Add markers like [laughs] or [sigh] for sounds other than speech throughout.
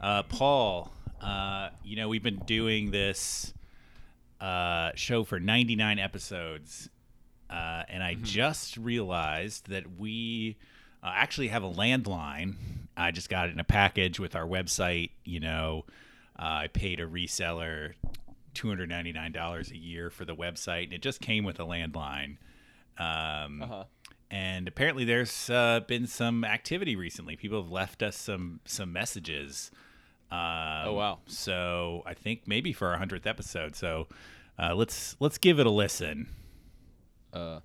Uh, Paul, uh, you know, we've been doing this uh, show for 99 episodes, uh, and I just realized that we uh, actually have a landline. I just got it in a package with our website. You know, uh, I paid a reseller $299 a year for the website, and it just came with a landline. Um, Uh-huh. and apparently there's uh, been some activity recently. People have left us some some messages. Um, Oh, wow. So I think maybe for our hundredth episode. So uh, let's let's give it a listen. Uh,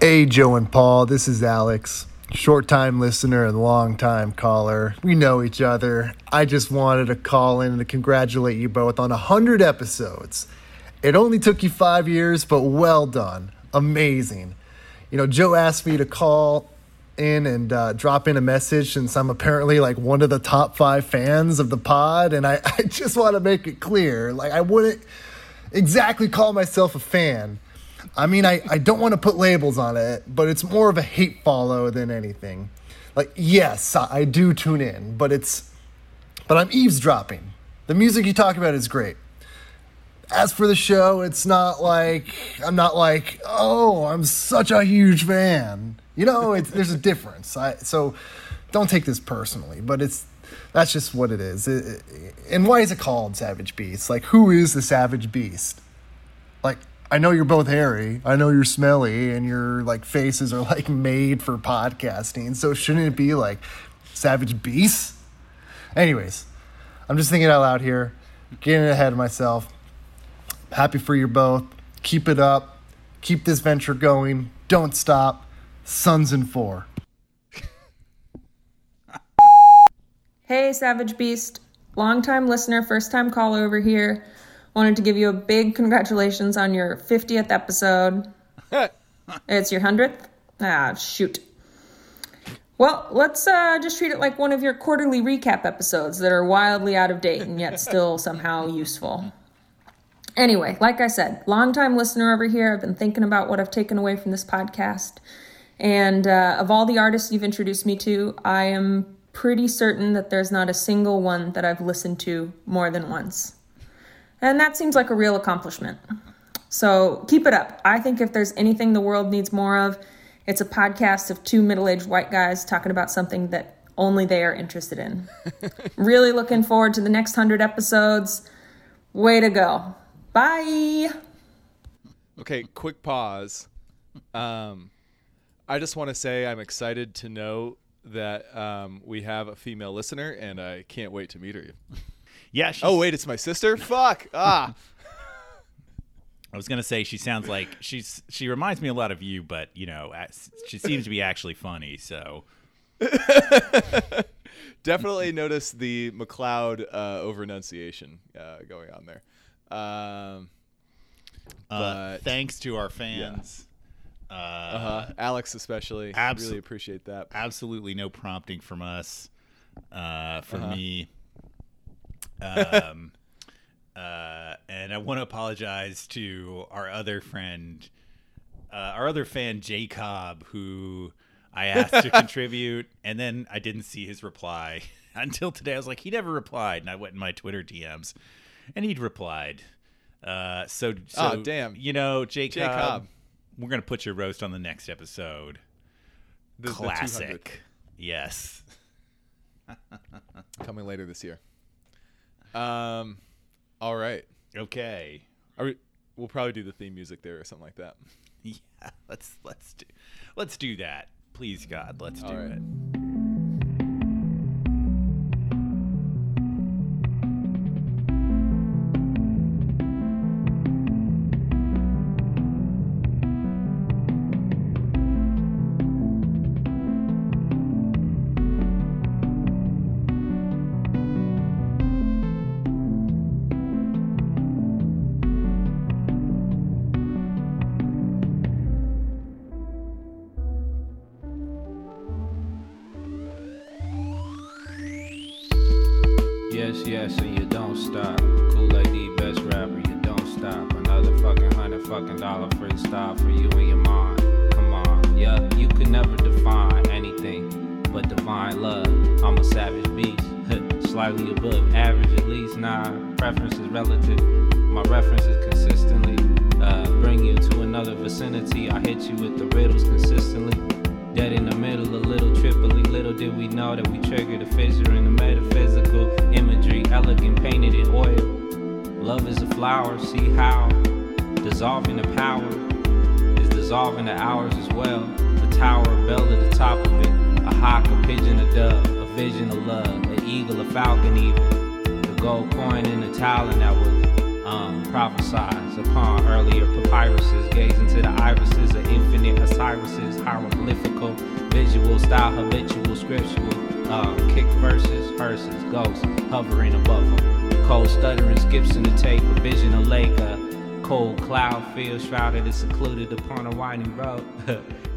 Hey, Joe and Paul, this is Alex. Short time listener and long time caller. We know each other. I just wanted to call in and to congratulate you both on 100 episodes. It only took you five years, but well done. Amazing. You know, Joe asked me to call in and uh, drop in a message since I'm apparently like one of the top five fans of the pod. And I, [laughs] I just want to make it clear like, I wouldn't exactly call myself a fan. I mean, I, I don't want to put labels on it, but it's more of a hate follow than anything. Like, yes, I I do tune in, but it's, but I'm eavesdropping. The music you talk about is great. As for the show, it's not like, I'm not like, oh, I'm such a huge fan. You know, there's a difference. I, so don't take this personally, but it's, that's just what it is. It- it- and why is it called Savage Beast? Like, who is the Savage Beast? like I know you're both hairy. I know you're smelly and your like faces are like made for podcasting. So shouldn't it be like savage beasts? Anyways, I'm just thinking out loud here, getting ahead of myself. Happy for you both. Keep it up. Keep this venture going. Don't stop. Sons in four. Hey, Savage Beast. Longtime listener, first time caller over here. Wanted to give you a big congratulations on your 50th episode. [laughs] it's your 100th? Ah, shoot. Well, let's uh, just treat it like one of your quarterly recap episodes that are wildly out of date and yet [laughs] still somehow useful. Anyway, like I said, longtime listener over here. I've been thinking about what I've taken away from this podcast. And uh, of all the artists you've introduced me to, I am pretty certain that there's not a single one that I've listened to more than once. And that seems like a real accomplishment. So keep it up. I think if there's anything the world needs more of, it's a podcast of two middle aged white guys talking about something that only they are interested in. [laughs] really looking forward to the next 100 episodes. Way to go. Bye. okay, quick pause. Um, I just want to say I'm excited to know that um, we have a female listener, and I can't wait to meet her. [laughs] Yeah. She's, Oh wait, it's my sister. Fuck. [laughs] Ah. I was gonna say she sounds like she's she reminds me a lot of you, but you know she seems to be actually funny. So [laughs] Definitely notice the McLeod uh, over enunciation uh, going on there. Um, uh, thanks to our fans. Uh, uh-huh. Alex especially. abso- really appreciate that. absolutely no prompting from us uh, for Uh-huh. me. Um, [laughs] uh, and I want to apologize to our other friend, uh, our other fan, Jay Cobb, who I asked to [laughs] contribute, and then I didn't see his reply [laughs] until today. I was like, he never replied, and I went in my Twitter DMs, and he'd replied. Uh, so, so Oh, damn. you know, Jay, Jay Cobb, Cobb. We're gonna put your roast on the next episode. The- the 200th Classic. yes. [laughs] coming later this year. Um, all right. Okay. Are we, we'll probably do the theme music there or something like that. [laughs] Yeah. Let's let's do let's do that. Please God, let's do All right. it.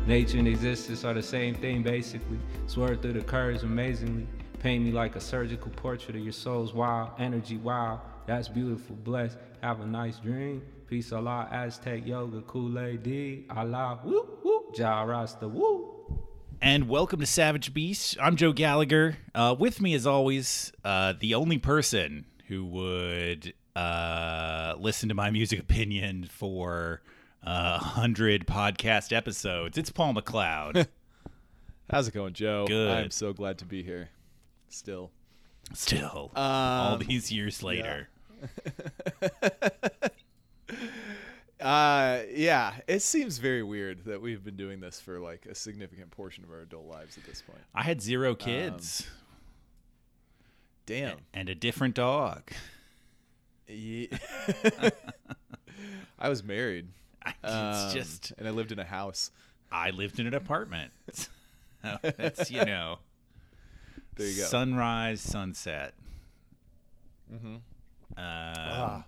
Nature and existence are the same thing, basically. Swerve through the curves amazingly. Paint me like a surgical portrait of your soul's wild energy, wild. That's beautiful, blessed. Have a nice dream. Peace, Allah, Aztec yoga, Kool-Aid D, Allah, woo, woo, Ja Rasta, woo. And welcome to Savage Beast. I'm Joe Gallagher. Uh, with me, as always, uh, the only person who would uh, listen to my music opinion for uh, 100 podcast episodes. It's Paul McLeod. [laughs] How's it going, Joe? Good. I'm so glad to be here. Still. Still, all Um, these years later. [laughs] Uh, yeah, it seems very weird that we've been doing this for like a significant portion of our adult lives at this point. I had zero kids Damn. and a different dog. Ye- [laughs] I was married. [laughs] It's um, just, and I lived in a house. I lived in an apartment. So [laughs] [laughs] That's, you know, There you go. sunrise, sunset. Mhm. Um, Ah.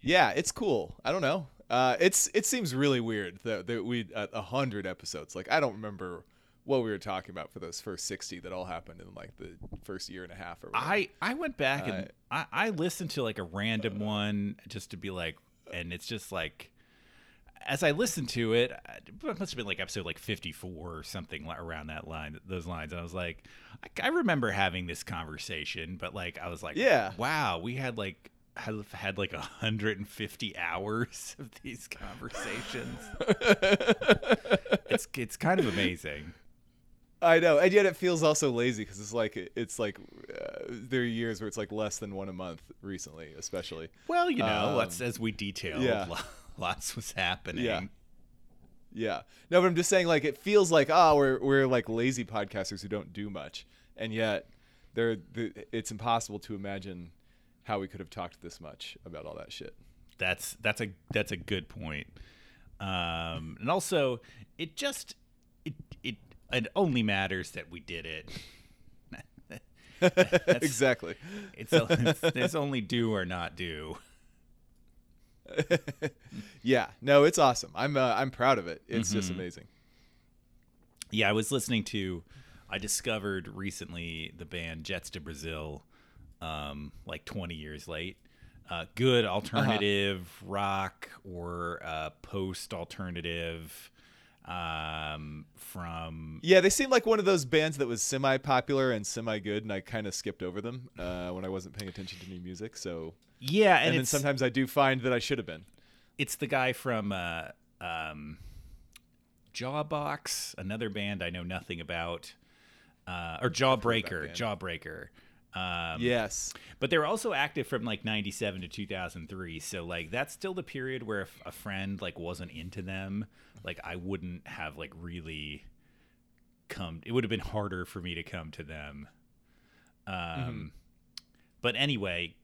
Yeah, it's cool. I don't know. Uh, it's it seems really weird that, that we a hundred episodes. Like I don't remember what we were talking about for those first sixty that all happened in like the first year and a half or whatever. I I went back and Uh, I, I listened to like a random one just to be like, and it's just like, as I listened to it, it must have been like episode like fifty four or something around that line, those lines, and I was like, I, I remember having this conversation, but like I was like, Yeah. wow, we had like. Had, had like 150 hours of these conversations. [laughs] it's it's kind of amazing. I know, and yet it feels also lazy because it's like it's like uh, there are years where it's like less than one a month recently, especially. Well, you know, Um, as we detailed, yeah. [laughs] lots was happening. Yeah. Yeah. No, but I'm just saying like it feels like oh we're we're like lazy podcasters who don't do much, and yet there the, it's impossible to imagine how we could have talked this much about all that shit. That's that's a that's a good point. Um, and also, it just it it it only matters that we did it. [laughs] Exactly. It's, it's it's only do or not do. [laughs] Yeah. No, it's awesome. I'm uh, I'm proud of it. It's just Mm-hmm. amazing. Yeah, I was listening to. I discovered recently the band Jets to Brazil, um, like 20 years late. Uh, good alternative rock or uh, post alternative um, from Yeah, they seemed like one of those bands that was semi popular and semi good, and I kind of skipped over them uh, when I wasn't paying attention to new music. So, yeah, and, and, then sometimes I do find that I should have been. it's the guy from uh, um, Jawbox, another band I know nothing about, uh, or Jawbreaker. Jawbreaker. Um, Yes. But they were also active from like 97 to 2003. So like that's still the period where if a friend like wasn't into them, like I wouldn't have like really come it would have been harder for me to come to them. Um but anyway,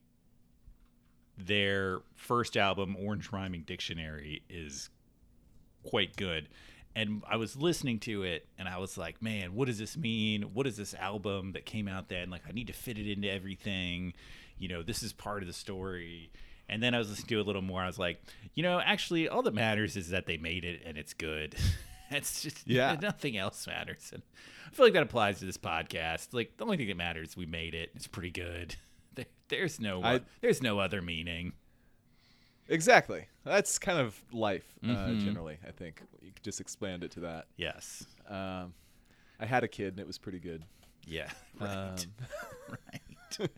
their first album Orange Rhyming Dictionary is quite good. And I was listening to it and I was like, man, what does this mean? What is this album that came out then? Like, I need to fit it into everything. You know, this is part of the story. And then I was listening to it a little more. I was like, you know, actually, all that matters is that they made it and it's good. [laughs] it's just, Yeah. [laughs] nothing else matters. And I feel like that applies to this podcast. Like, the only thing that matters, we made it. It's pretty good. [laughs] There, there's no, I- there's no other meaning. Exactly. That's kind of life, uh, Mm-hmm. generally, I think. You could just expand it to that. Yes. Um, I had a kid, and it was pretty good. Yeah. [laughs] Right. Um, [laughs] it,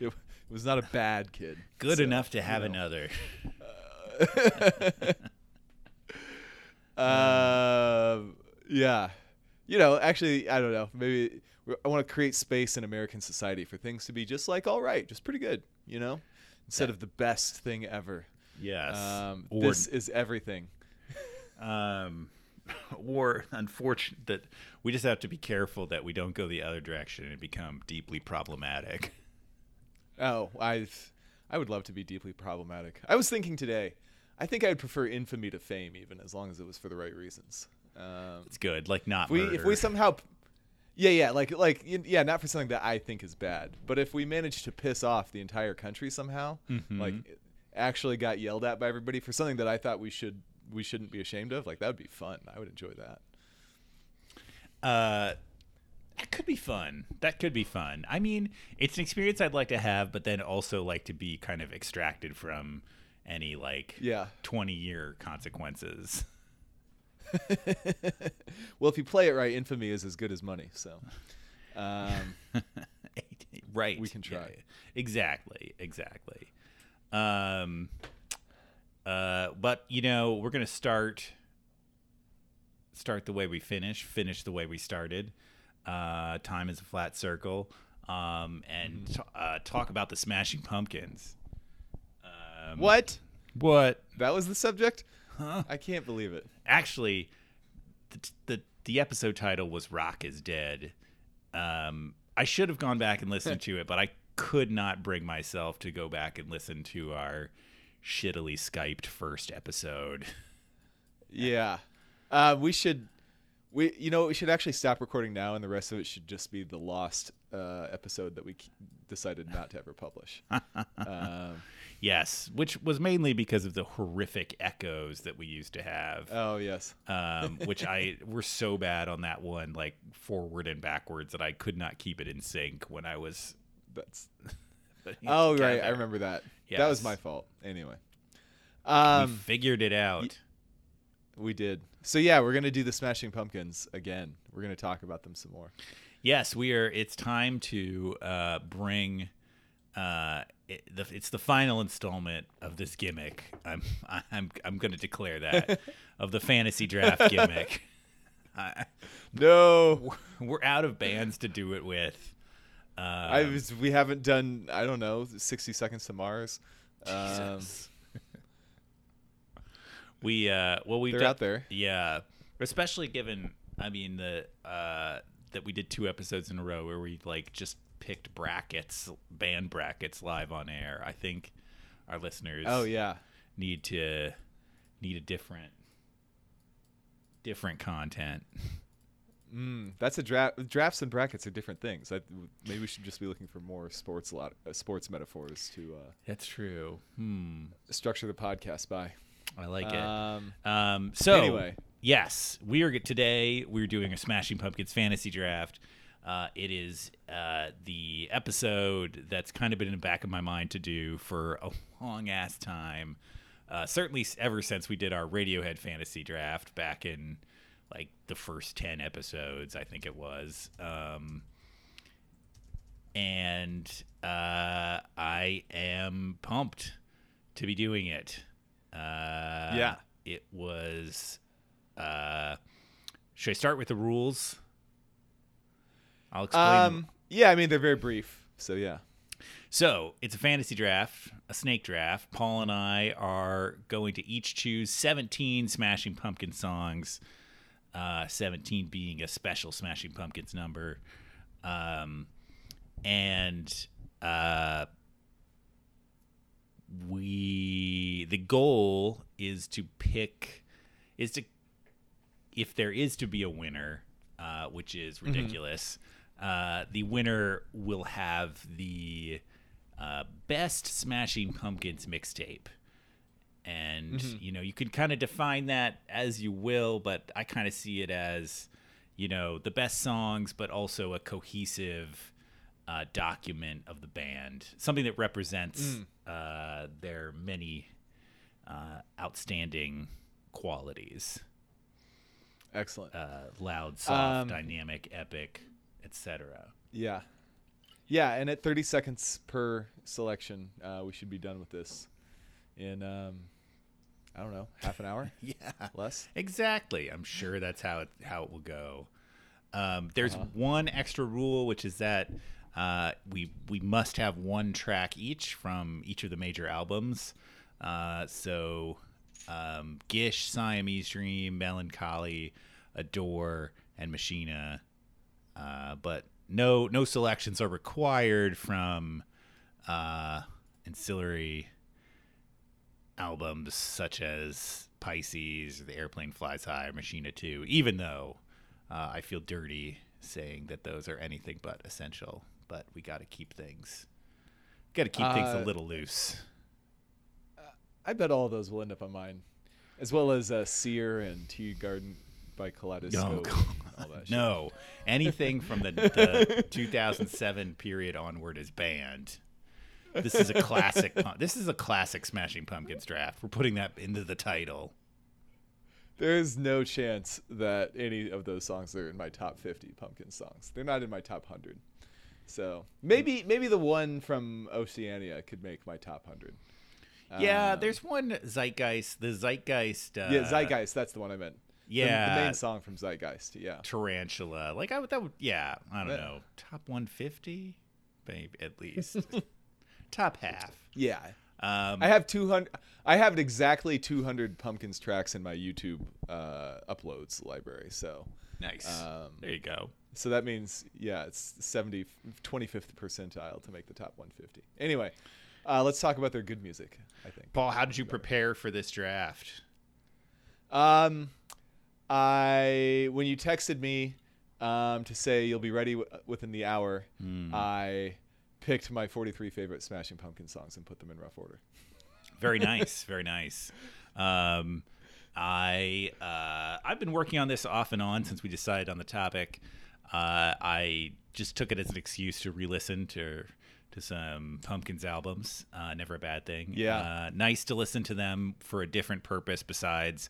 [laughs] it was not a bad kid. Good So, enough to have you know. another. Uh, yeah. You know, actually, I don't know. Maybe I want to create space in American society for things to be just like all right, just pretty good. You know, instead of the best thing ever. Yes. Um, or, this is everything. [laughs] um, or unfortunate that we just have to be careful that we don't go the other direction and become deeply problematic. [laughs] Oh, I, I would love to be deeply problematic. I was thinking today. I think I'd prefer infamy to fame, even as long as it was for the right reasons. Um, It's good, like not if we if we somehow yeah yeah like like yeah not for something that i think is bad but if we manage to piss off the entire country somehow like Mm-hmm. actually got yelled at by everybody for something that i thought we should we shouldn't be ashamed of like that would be fun i would enjoy that Uh, that could be fun. That could be fun. I mean, it's an experience I'd like to have, but then also like to be kind of extracted from any like Yeah. twenty year consequences. [laughs] well if you play it right infamy is as good as money so um, [laughs] right. We can Yeah, try. exactly. Exactly. Um. Uh. But you know, we're gonna start. Start the way we finish. Finish the way we started. Uh, time is a flat circle. Um, and Mm-hmm. t- uh, talk about the Smashing Pumpkins. Um, what What? that was the subject i can't believe it actually the, the the episode title was rock is dead um i should have gone back and listened [laughs] to it but i could not bring myself to go back and listen to our shittily skyped first episode [laughs] Yeah. Uh, we should. We you know we should actually stop recording now, and the rest of it should just be the lost uh, episode that we decided not to ever publish. [laughs] um, yes which was mainly because of the horrific echoes that we used to have oh yes. um, which I [laughs] were so bad on that one, like forward and backwards, that I could not keep it in sync when I was. That's. [laughs] Oh right, I remember that. That was my fault. Anyway. we Um, figured it out. we did. So yeah, we're gonna do the Smashing Pumpkins again. We're gonna talk about them some more. Yes, we are. It's time to uh, bring. Uh, it, the, it's the final installment of this gimmick. I'm I'm I'm going to declare that [laughs] of the fantasy draft gimmick. [laughs] I, No, we're out of bands to do it with. Um, I was. We haven't done. I don't know. Sixty Seconds to Mars. Um, Jesus. [laughs] we uh well we've They're done- out there. Yeah, especially given I mean the uh that we did two episodes in a row where we like just picked brackets, band brackets live on air. I think our listeners oh yeah. need to need a different different content. Mm, that's a draft. Drafts and brackets are different things. I, maybe we should just be looking for more sports a lot, uh, sports metaphors to uh, That's true. Hmm. structure the podcast by. I like it. Um, Um, so Anyway. yes, we are today. We're doing a Smashing Pumpkins fantasy draft. Uh, it is uh, the episode that's kind of been in the back of my mind to do for a [laughs] long ass time. Uh, certainly, ever since we did our Radiohead fantasy draft back in like the first ten episodes, I think it was. Um, and uh, I am pumped to be doing it. Uh, Yeah. it was. Uh, should I start with the rules? I'll explain. um, yeah, I mean they're very brief, so yeah. So it's a fantasy draft, a snake draft. Paul and I are going to each choose 17 Smashing Pumpkin songs, uh, 17 being a special Smashing Pumpkins number. Um, and uh, we, the goal is to pick, is to, if there is to be a winner, uh, which is ridiculous, uh, the winner will have the uh, best Smashing Pumpkins mixtape. And, you know, you can kind of define that as you will, but I kind of see it as, you know, the best songs, but also a cohesive uh, document of the band, something that represents uh, their many uh, outstanding qualities. Excellent. uh, loud, soft, Um, dynamic, epic, etc. yeah. Yeah, and at 30 seconds per selection, uh, we should be done with this in um, I don't know, half an hour, [laughs] Yeah. less. Exactly. I'm sure that's how it how it will go. Um, there's Uh-huh. one extra rule, which is that uh, we we must have one track each from each of the major albums. Uh, so, um, Gish, Siamese Dream, Mellon Collie, Adore, and Machina. Uh, but no no selections are required from uh, ancillary albums such as Pisces, or The Aeroplane Flies High, or Machina 2, even though uh, I feel dirty saying that those are anything but essential. But we got to keep things, got to keep things a Uh, little loose. I bet all of those will end up on mine, as well as uh, Sear and Teargarden by Kaleidyscope. God. and all that shit. No, anything from the, the [laughs] 2007 period onward is banned. This is a classic. This is a classic Smashing Pumpkins draft. We're putting that into the title. There is no chance that any of those songs are in my top 50 Pumpkin songs. They're not in my top 100. So maybe maybe the one from Oceania could make my top 100. Yeah, Um, there's one Zeitgeist. The Zeitgeist. Uh, yeah, Zeitgeist. That's the one I meant. The- yeah. the, main song from Zeitgeist. Yeah. Tarantula. Like I would. That would. Yeah. I don't know. Top 150, maybe at least. [laughs] Top half. Yeah. Um, I have 200. I have exactly 200 Pumpkins tracks in my YouTube uh, uploads library. So nice. um, there you go. so that means yeah, it's 70 25th percentile to make the top 150. Anyway, uh, let's talk about their good music. I think. Paul, how did you prepare for this draft? Um, I when you texted me um, to say you'll be ready w- within the hour, Hmm. I picked my 43 favorite Smashing Pumpkin songs and put them in rough order. Very [laughs] nice. very nice. Um, I uh, I've been working on this off and on since we decided on the topic. Uh, I just took it as an excuse to re-listen to to some Pumpkins albums. Uh, never a bad thing. Yeah. Uh, nice to listen to them for a different purpose besides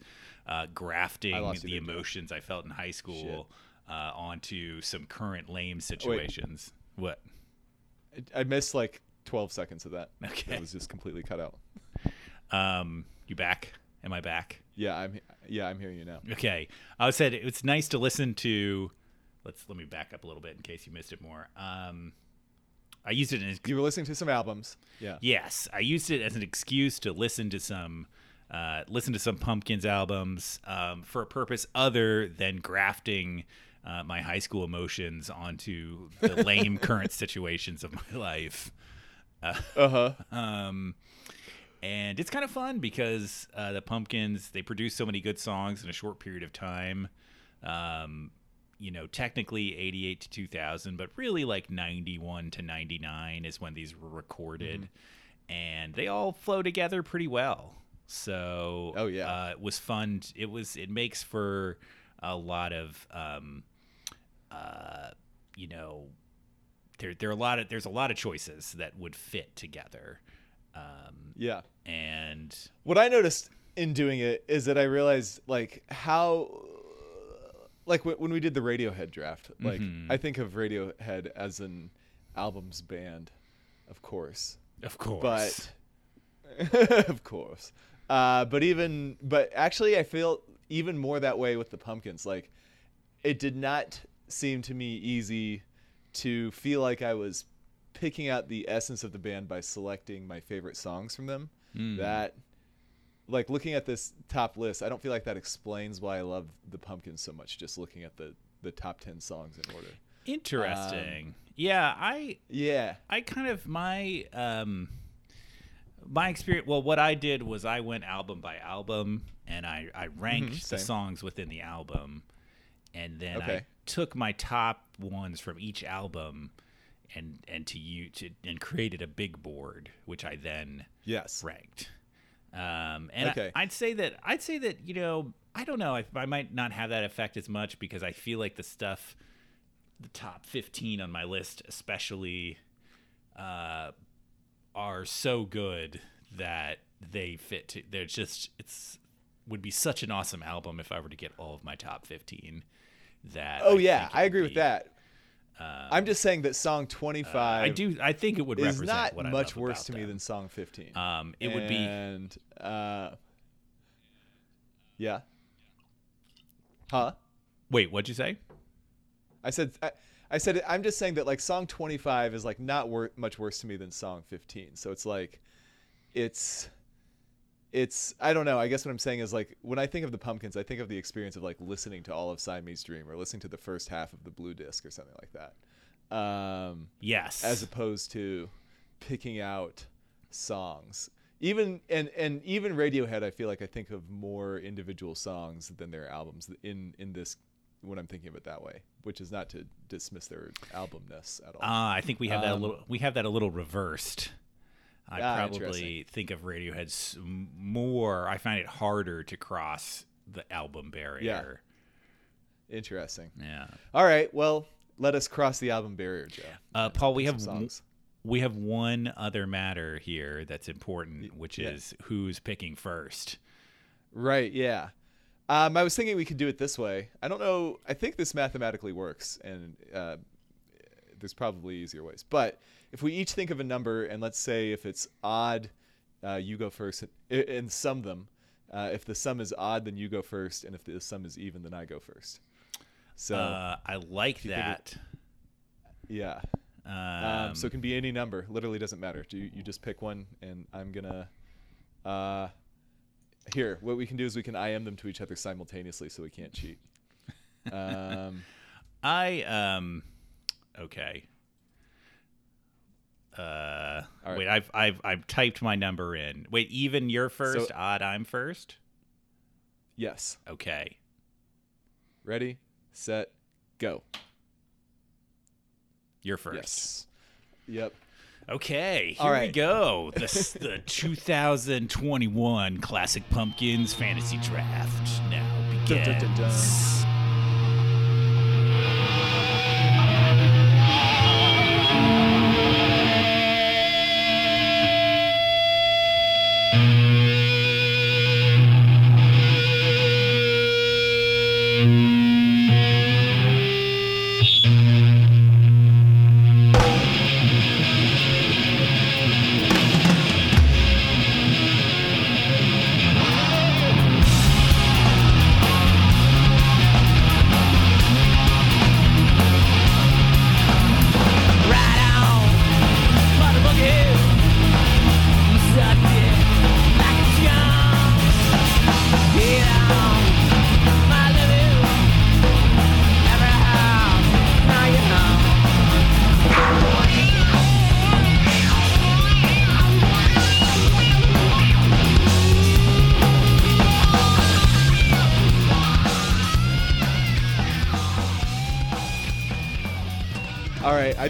uh, grafting the emotions I felt in high school uh, onto some current lame situations. What? I, I missed like 12 seconds of that. Okay. It was just completely cut out. Um, you back? Am I back? Yeah, I'm yeah, I'm hearing you now. Okay. I said it's nice to listen to. Let's let me back up a little bit in case you missed it more. Um, I used it as You were listening to some albums. Yeah. yes, I used it as an excuse to listen to some. Uh, listen to some Pumpkins albums um, for a purpose other than grafting uh, my high school emotions onto the [laughs] lame current situations of my life. Uh-huh. Um, and it's kind of fun because uh, the Pumpkins they produce so many good songs in a short period of time. Um, you know, technically 88 to 2000, but really like 91 to 99 is when these were recorded, and they all flow together pretty well. So, Oh, yeah. uh, it was fun. It was. It makes for a lot of, um, uh, you know, there there are a lot of there's a lot of choices that would fit together, um, Yeah. and What I noticed in doing it is that I realized like how like when we did the Radiohead draft, like Mm-hmm. I think of Radiohead as an albums band, of course. of course, but [laughs] of course uh, but even but actually i feel even more that way with the pumpkins. Like it did not seem to me easy to feel like i was picking out the essence of the band by selecting my favorite songs from them. That like looking at this top list i don't feel like that explains why i love the pumpkins so much just looking at the the top 10 songs in order. Interesting. yeah, I yeah. I kind of my um my experience well what I did was I went album by album and I I ranked the songs within the album and then I took my top ones from each album and and to you to and created a big board which I then yes ranked. Um, and Okay. I, would say that I'd say that you know I don't know I, I might not have that effect as much because I feel like the stuff, the top fifteen on my list especially, uh, are so good that they fit. To, they're just it's would be such an awesome album if I were to get all of my top fifteen. That oh I yeah i agree with be- that I'm just saying that song 25 I do. I think it would represent not what I much worse to me than song 15. Um, it would be. and uh, yeah. Huh? Wait, what'd you say? I said I, I said I'm just saying that like song 25 is like not wor- much worse to me than song 15. So it's like it's it's I don't know. I guess what I'm saying is like when I think of the Pumpkins, I think of the experience of like listening to all of Siamese Dream or listening to the first half of the Blue Disc or something like that. Um, Yes. as opposed to picking out songs. Even and and even Radiohead, I feel like I think of more individual songs than their albums in in this when I'm thinking of it that way, which is not to dismiss their albumness at all. Ah, I think we have that a Um, little. We have that a little reversed. I Ah, probably think of Radiohead's more. I find it harder to cross the album barrier. Yeah. Interesting. Yeah. All right, well, let us cross the album barrier, Joe. Uh, Paul, we have songs. we have one other matter here that's important, which yeah. is who's picking first. Right, yeah. Um, I was thinking we could do it this way. I don't know. I think this mathematically works, and uh, there's probably easier ways. But if we each think of a number, and let's say if it's odd, uh, you go first, and, and sum them. Uh, if the sum is odd, then you go first, and if the sum is even, then I go first. So uh, I like that. yeah. Um, Um, so it can be any number. Literally doesn't matter. Do you, you just pick one, and I'm gonna. Here, what we can do is we can IM them to each other simultaneously, so we can't cheat. [laughs] Um, I um, okay. Uh, right. wait, I've I've I've typed my number in. Wait, even you're first, odd I'm first. yes. Okay. Ready, set, go. You're first. Yes. Yep. Okay, here we go. The, [laughs] the 2021 Classic Pumpkins Fantasy Draft now begins. dun, dun, dun.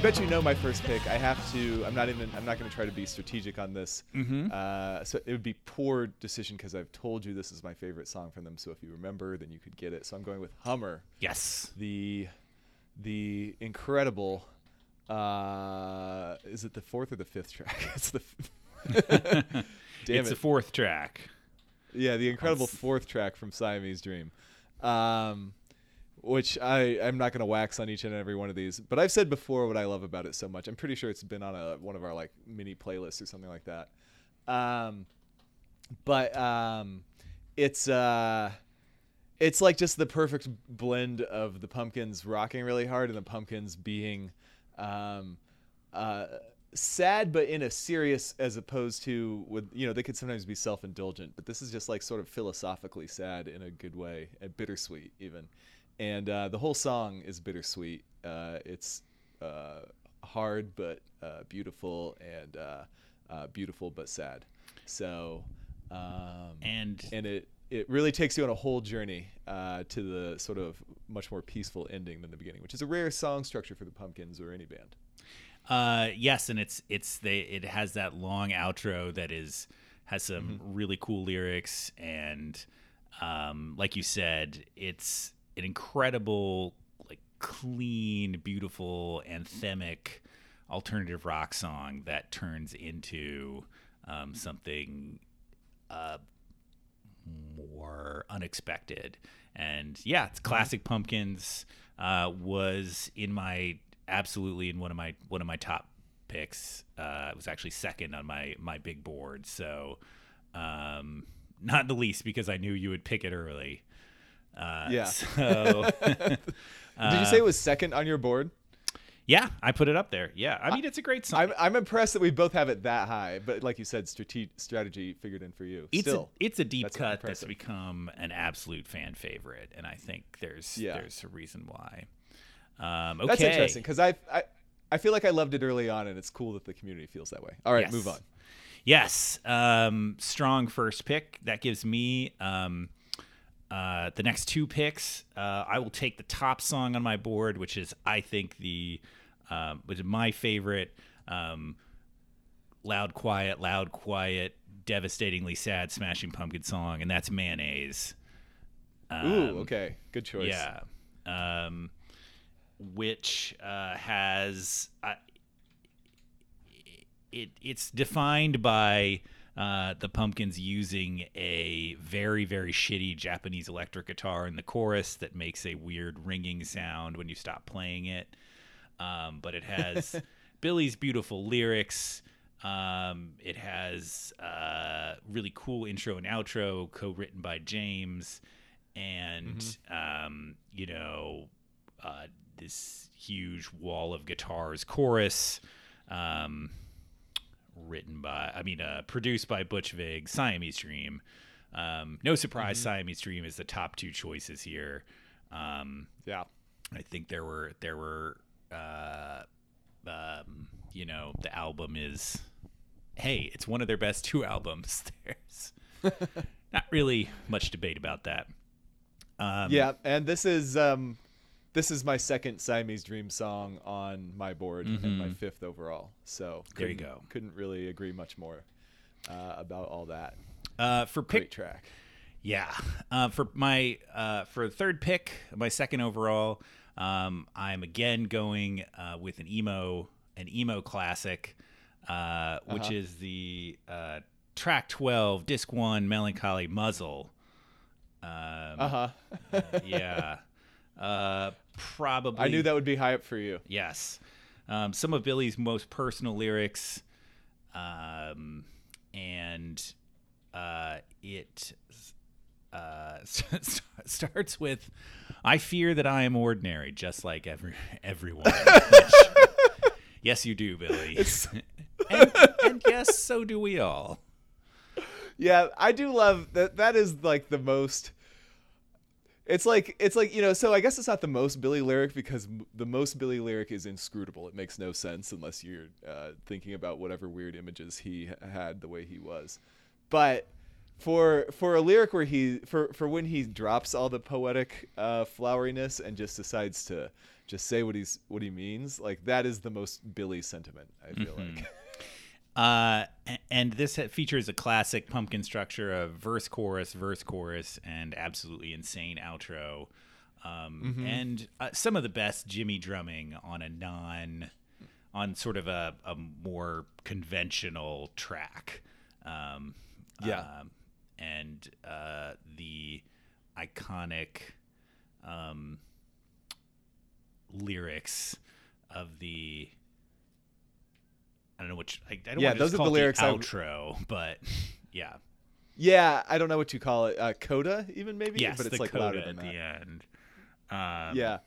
Bet you know my first pick. I have to. I'm not even. I'm not going to try to be strategic on this. Mm-hmm. Uh, so it would be poor decision because I've told you this is my favorite song from them. So if you remember, then you could get it. So I'm going with Hummer, Yes. the the incredible. Uh, is it the fourth or the fifth track? [laughs] it's the. [laughs] Damn it's it! the fourth track. Yeah, the incredible fourth track from Siamese Dream, um, which I I'm not gonna wax on each and every one of these, but I've said before what I love about it so much. I'm pretty sure it's been on a one of our like mini playlists or something like that. Um, but um, it's uh, it's like just the perfect blend of the Pumpkins rocking really hard and the Pumpkins being um, uh, sad but in a serious as opposed to with you know they could sometimes be self-indulgent but this is just like sort of philosophically sad in a good way and bittersweet even and uh, the whole song is bittersweet uh, it's uh, hard but uh, beautiful and uh, uh, beautiful but sad so um, And and it it really takes you on a whole journey uh, to the sort of much more peaceful ending than the beginning, which is a rare song structure for the Pumpkins or any band. Uh, yes, and it's it's they it has that long outro that is has some Mm-hmm. really cool lyrics and um, like you said, it's an incredible, like clean, beautiful, anthemic alternative rock song that turns into um, something uh, more unexpected. And yeah, it's classic pumpkins. Uh, was in my absolutely in one of my one of my top picks. Uh, it was actually second on my my big board. So, um, not the least because I knew you would pick it early. Uh, Yeah. So, [laughs] Did you say it was second on your board? yeah, I put it up there. Yeah, I mean it's a great song. I'm, I'm impressed that we both have it that high, but like you said, strate- strategy figured in for you. it's Still, a, it's a deep that's cut that's become an absolute fan favorite, and I think there's Yeah. there's a reason why. Um, okay. that's interesting because I, I I feel like I loved it early on, and it's cool that the community feels that way. All right, Yes. move on. Yes, um, strong first pick. That gives me um, uh, the next two picks. Uh, I will take the top song on my board, which is I think the um, which is my favorite. Um, loud, quiet, loud, quiet, devastatingly sad, Smashing Pumpkin song, and that's Mayonnaise. Ooh, okay, good choice. Yeah. Um, which uh, has uh, it it's defined by uh, the Pumpkins using a very very shitty Japanese electric guitar in the chorus that makes a weird ringing sound when you stop playing it. Um, but it has [laughs] Billy's beautiful lyrics. Um, it has uh, really cool intro and outro co-written by James, and um, you know uh, this huge wall of guitars chorus. Um, written by, I mean, uh, produced by Butch Vig, Siamese Dream. Um, no surprise, Siamese Dream is the top two choices here. Um, yeah. I think there were there were uh, um, you know the album is hey it's one of their best two [laughs] albums. There's [laughs] not really much debate about that. Um, Yeah, and this is um, this is my second Siamese Dream song on my board and my fifth overall. So Mm-hmm. There you couldn't- go. Couldn't really agree much more uh, about all that. Uh, for Great pick track. Yeah. Uh, for my uh, for third pick, my second overall, um, I'm again going uh, with an emo an emo classic, uh, which is the uh, track 12, disc one, Mellon Collie Muzzle. Um, Uh huh. yeah. [laughs] Uh, probably. I knew that would be high up for you. Yes. Um, some of Billy's most personal lyrics, um, and uh, it uh, [laughs] starts with, "I fear that I am ordinary, just like every everyone." [laughs] Yes, you do, Billy. [laughs] and, and yes, so do we all. Yeah, I do love that. That is like the most. It's like it's like you know. So I guess it's not the most Billy lyric because the most Billy lyric is inscrutable. It makes no sense unless you're uh, thinking about whatever weird images he had the way he was. But for for a lyric where he for for when he drops all the poetic uh, floweriness and just decides to just say what he's what he means, like that is the most Billy sentiment. I feel like. [laughs] Uh, and this features a classic pumpkin structure of verse, chorus, verse, chorus, and absolutely insane outro. Um, And uh, some of the best Jimmy drumming on a non, on sort of a, a more conventional track. Um, Yeah. um, and uh, the iconic um, lyrics of the I don't know which I, I don't Yeah, want those are call the lyrics I- outro, but [laughs] yeah. Yeah, I don't know what you call it. Uh, coda, even maybe. Yes, but it's the like coda louder than at that. the end. Um, Yeah,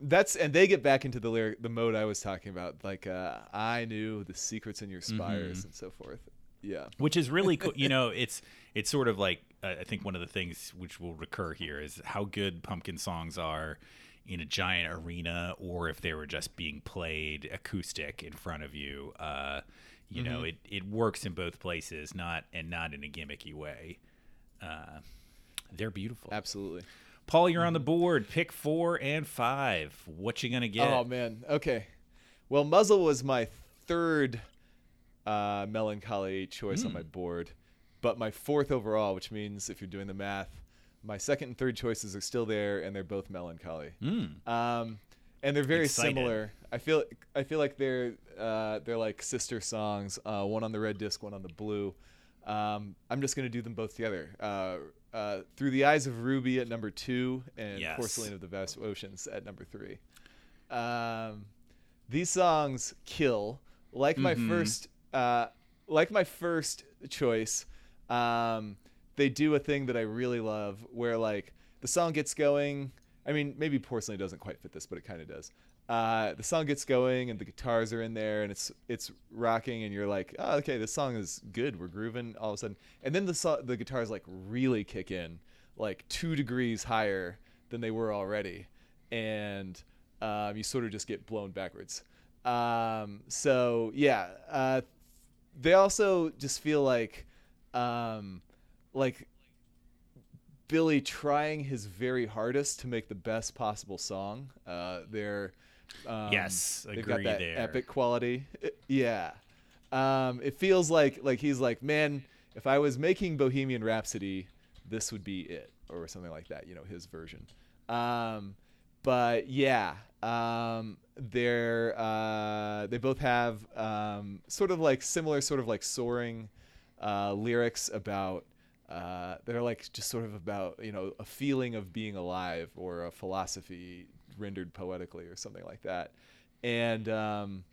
that's and they get back into the lyric, the mode I was talking about. Like, uh, I knew the secrets in your spires Mm-hmm. and so forth. Yeah, [laughs] which is really cool. You know, [laughs] it's it's sort of like uh, I think one of the things which will recur here is how good pumpkin songs are in a giant arena, or if they were just being played acoustic in front of you. Uh, you know, it it works in both places, not and not in a gimmicky way. Uh, they're beautiful. absolutely. Paul, you're on the board. Pick four and five. What you gonna get? Oh man. Okay. Well, muzzle was my third uh, Mellon Collie choice Hmm. on my board, but my fourth overall, which means if you're doing the math, my second and third choices are still there, and they're both Mellon Collie. Um, and they're very. Excited. similar. I feel I feel like they're uh, they're like sister songs. Uh, one on the red disc, one on the blue. Um, I'm just gonna do them both together. Uh, uh, Through the eyes of Ruby at number two, and Yes. Porcelina of the Vast Oceans at number three. Um, these songs kill. Like my Mm-hmm. first, uh, like my first choice, um, they do a thing that I really love, where like the song gets going. I mean, maybe Porcelina doesn't quite fit this, but it kind of does. Uh, the song gets going and the guitars are in there and it's it's rocking and you're like, oh, okay, this song is good. We're grooving all of a sudden, and then the so- the guitars like really kick in, like two degrees higher than they were already, and um, you sort of just get blown backwards. Um, so yeah, uh, they also just feel like, um, like Billy trying his very hardest to make the best possible song. Uh, they're um, Yes, they've got that there. epic quality. It- yeah, um, it feels like like he's like, man, if I was making Bohemian Rhapsody, this would be it, or something like that. You know, his version. Um, but yeah, um, they're uh, they both have um, sort of like similar, sort of like soaring uh, lyrics about. Uh, they're like just sort of about you know a feeling of being alive or a philosophy rendered poetically or something like that, and um,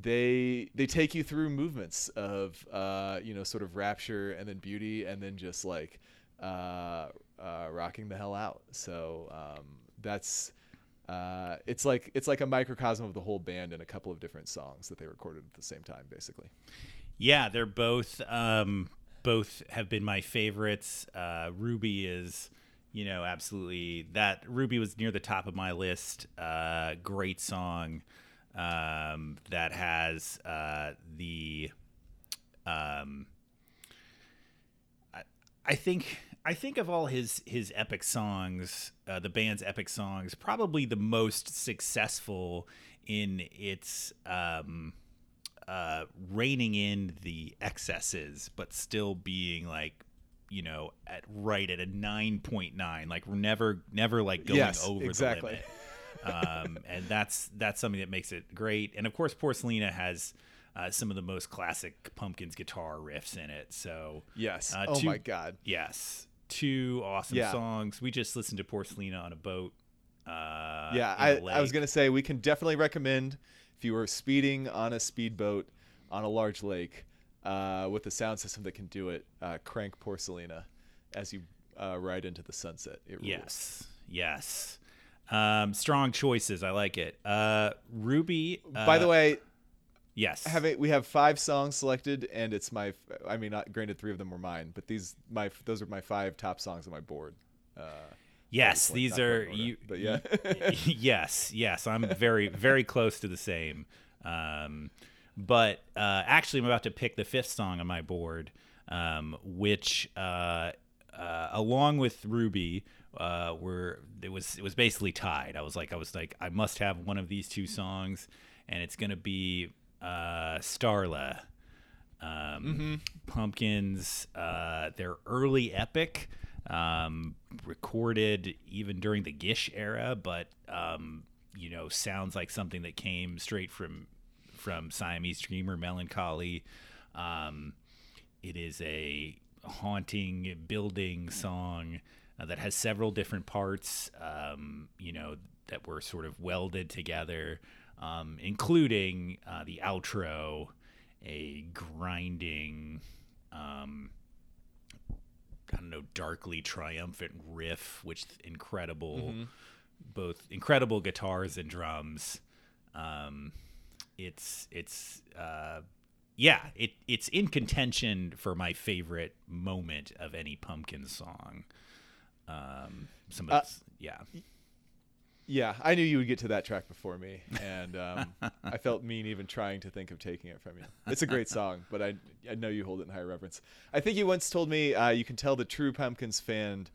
they they take you through movements of uh, you know sort of rapture and then beauty and then just like uh, uh, rocking the hell out. So um, that's uh, it's like it's like a microcosm of the whole band in a couple of different songs that they recorded at the same time, basically. Yeah, they're both um, both have been my favorites. Uh, Ruby is, you know, absolutely that. Ruby was near the top of my list. Uh, great song um, that has uh, the. Um, I, I think I think of all his his epic songs, uh, the band's epic songs, probably the most successful in its um, uh, reining in the excesses, but still being like, you know, at right at a nine point nine, like we're never never like going Yes, over exactly. the limit. um, [laughs] and that's that's something that makes it great. And of course, Porcelina has. Uh, some of the most classic Pumpkins guitar riffs in it. So Yes. Uh, oh two- my god. Yes, two awesome Yeah. songs. We just listened to Porcelina on a boat. Uh, yeah, I, I was gonna say we can definitely recommend if you were speeding on a speedboat on a large lake uh, with a sound system that can do it, uh, crank Porcelina as you uh, ride into the sunset. It. Yes, yes. Um, strong choices. I like it. Uh, Ruby. Uh, By the way, yes. having we have five songs selected, and it's my. I mean, not granted, three of them were mine, but these my those are my five top songs on my board. Uh, yes, these are order, you. but yeah. [laughs] yes, yes. I'm very, very close to the same. Um, but uh, actually, I'm about to pick the fifth song on my board, um, which, uh, uh, along with Ruby, uh, were it was it was basically tied. I was like, I was like, I must have one of these two songs, and it's gonna be uh, Starla. Um, Pumpkins, uh, their early epic, um, recorded even during the Gish era, but um, you know, sounds like something that came straight from from Siamese Dream or Mellon Collie. Um, it is a haunting, building song uh, that has several different parts, um, you know, that were sort of welded together, um, including uh, the outro, a grinding, um, I don't know, darkly triumphant riff, which incredible, both incredible guitars and drums. Um, it's it's uh, yeah, it it's in contention for my favorite moment of any pumpkin song. Um, some of Uh, yeah, Yeah, I knew you would get to that track before me, and um, I felt mean even trying to think of taking it from you. It's a great song, but I I know you hold it in high reverence. I think you once told me uh, you can tell the true Pumpkins fan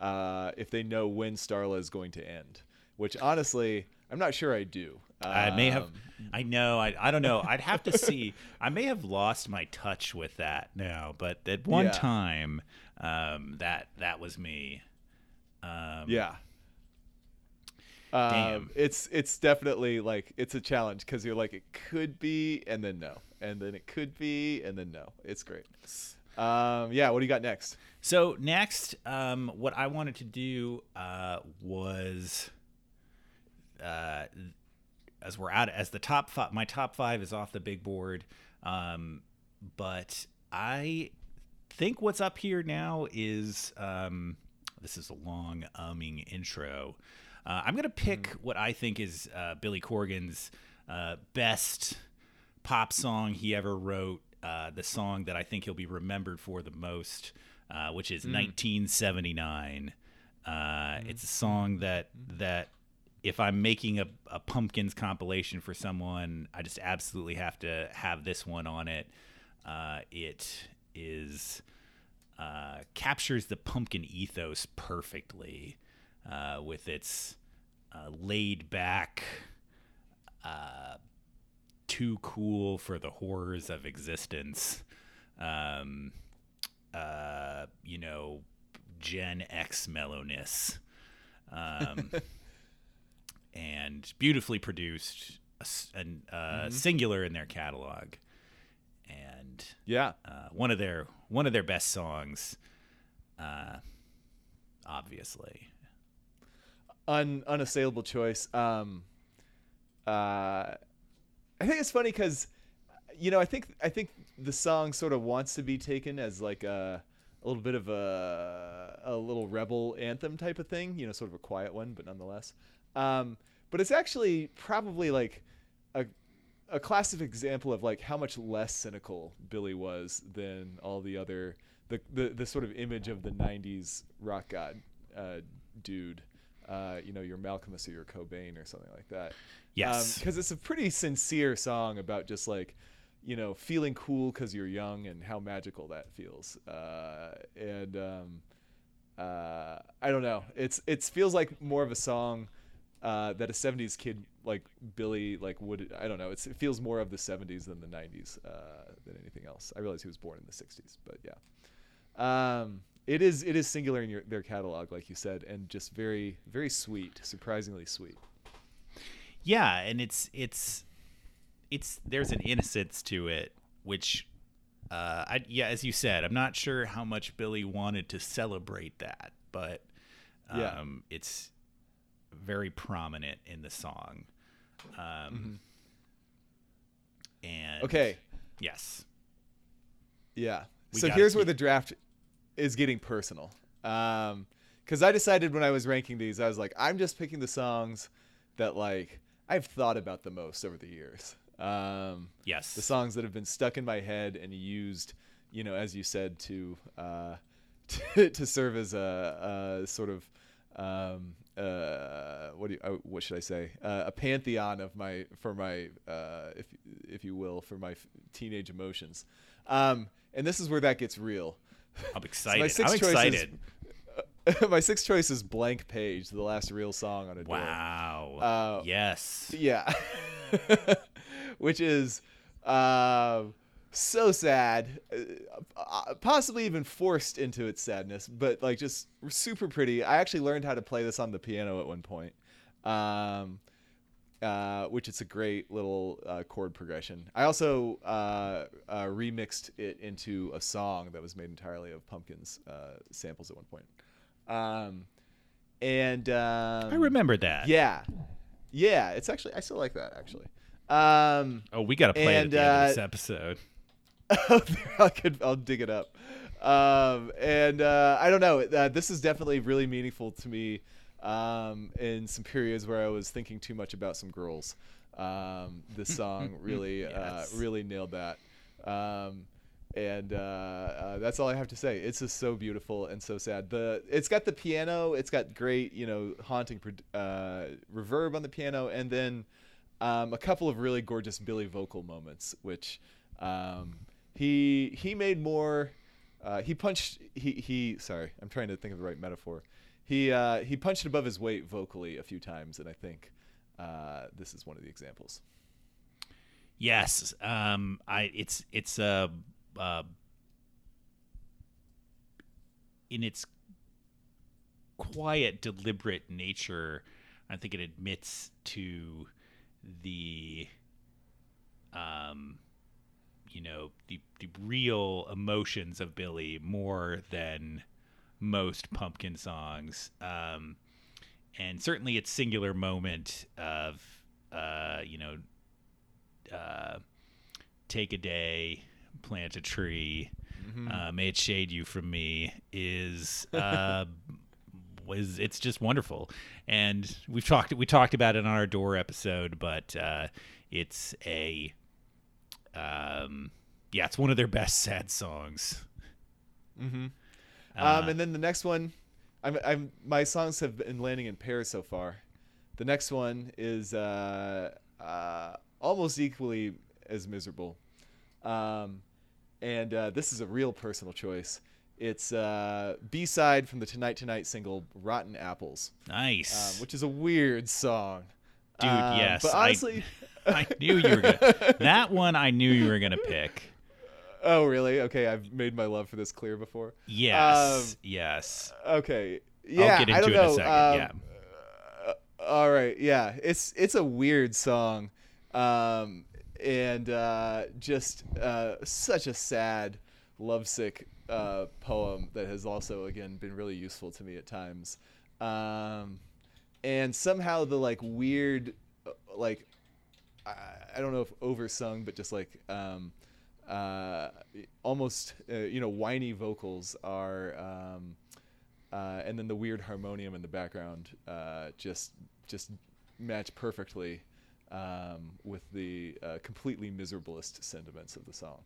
uh, if they know when Starla is going to end, which honestly I'm not sure I do. I may have. Um, I know. I, I don't know. I'd have to see. [laughs] I may have lost my touch with that now, but at one Yeah. time, um, that that was me. Um, Yeah. Um, Damn. it's it's definitely like it's a challenge because you're like it could be and then no and then it could be and then no. It's great. Um, yeah. What do you got next? So next, um, what I wanted to do uh, was uh, as we're out as the top five, my top five is off the big board. Um, but I think what's up here now is um, this is a long umming intro. Uh, I'm gonna pick what I think is uh, Billy Corgan's uh, best pop song he ever wrote. Uh, the song that I think he'll be remembered for the most, uh, which is 1979. Uh, It's a song that that if I'm making a, a pumpkins compilation for someone, I just absolutely have to have this one on it. Uh, it is uh, captures the pumpkin ethos perfectly uh, with its uh, laid back, uh, too cool for the horrors of existence. Um, uh, you know, Gen X mellowness. Um, [laughs] and beautifully produced, and uh, singular in their catalog, and Yeah. uh, one of their one of their best songs, uh, obviously. Un, unassailable choice. Um, uh, I think it's funny because, you know, I think I think the song sort of wants to be taken as like a, a little bit of a a little rebel anthem type of thing. You know, sort of a quiet one, but nonetheless. Um, but it's actually probably like a a classic example of like how much less cynical Billy was than all the other the the, the sort of image of the '90s rock god uh, dude. Uh, you know, your Malkmus or your Cobain or something like that. Yes. because it's a pretty sincere song about just like, you know, feeling cool because you're young and how magical that feels. Uh, and um, uh, I don't know. It's it feels like more of a song uh, that a '70s kid like Billy like would. I don't know. It's, it feels more of the '70s than the '90s uh, than anything else. I realize he was born in the '60s, but yeah. Um, it is it is singular in your, their catalog, like you said, and just very very sweet, surprisingly sweet. Yeah, and it's it's it's there's an innocence to it, which uh, I yeah, as you said, I'm not sure how much Billy wanted to celebrate that, but um, Yeah. it's very prominent in the song. Um, And Okay, yes, Yeah. We so here's it. where the draft is getting personal. Um, because I decided when I was ranking these, I was like, I'm just picking the songs that like I've thought about the most over the years. Um, yes, the songs that have been stuck in my head and used, you know, as you said, to uh, [laughs] to, to serve as a, a sort of um, uh, what do you, uh, what should I say? Uh, a pantheon of my for my uh, if if you will for my f- teenage emotions. Um, and this is where that gets real. I'm [laughs] excited. [laughs] my I'm choice is- excited. my sixth choice is "Blank Page," the last real song on a. Wow. Uh, yes. Yeah. [laughs] Which is uh, so sad, uh, possibly even forced into its sadness, but like just super pretty. I actually learned how to play this on the piano at one point, um, uh, which it's a great little uh, chord progression. I also uh, uh, remixed it into a song that was made entirely of Pumpkins uh, samples at one point. Um, and um, I remember that. yeah, yeah. It's actually I still like that actually. Um, Oh, we got to play it at And, end of this episode. [laughs] [laughs] I could I'll dig it up. Um, and uh, I don't know. Uh, this is definitely really meaningful to me. Um, in some periods where I was thinking too much about some girls. Um, this [laughs] song really, uh, really nailed that. Um, and uh, uh, that's all I have to say. It's just so beautiful and so sad. The it's got the piano. It's got great, you know, haunting uh, reverb on the piano, and then um, a couple of really gorgeous Billy vocal moments, which um, he he made more. Uh, he punched. He he. Sorry, I'm trying to think of the right metaphor. He uh, he punched above his weight vocally a few times, and I think uh, this is one of the examples. Yes, um, I it's it's a uh, in its quiet, deliberate nature. I think it admits to the um, you know the the real emotions of Billy more than most Pumpkin songs. Um, and certainly its singular moment of uh, you know, uh, take a day, plant a tree, uh, may it shade you from me is uh, [laughs] was it's just wonderful, and we've talked we talked about it on our Adore episode, but uh, it's a um, yeah, it's one of their best sad songs. um, Uh, and then the next one, I'm, I'm my songs have been landing in pairs so far. The next one is uh, uh, almost equally as miserable, um, and uh, this is a real personal choice. It's uh, B side from the Tonight Tonight single "Rotten Apples," Nice, um, which is a weird song. dude. Um, yes, but I- [laughs] I, knew you were gonna that one. I knew you were gonna [laughs] pick. Oh really? Okay, I've made my love for this clear before. Yes, Um, yes. Okay, yeah, I'll get I into don't it know. in a second. um, yeah. All right, yeah, it's it's a weird song, um, and uh, just uh, such a sad, lovesick uh, poem that has also again been really useful to me at times, um, and somehow the like weird, uh, like I, I don't know if oversung, but just like um, uh, almost uh, you know whiny vocals are. Um, uh, and then the weird harmonium in the background uh, just just match perfectly um, with the uh, completely miserablest sentiments of the song,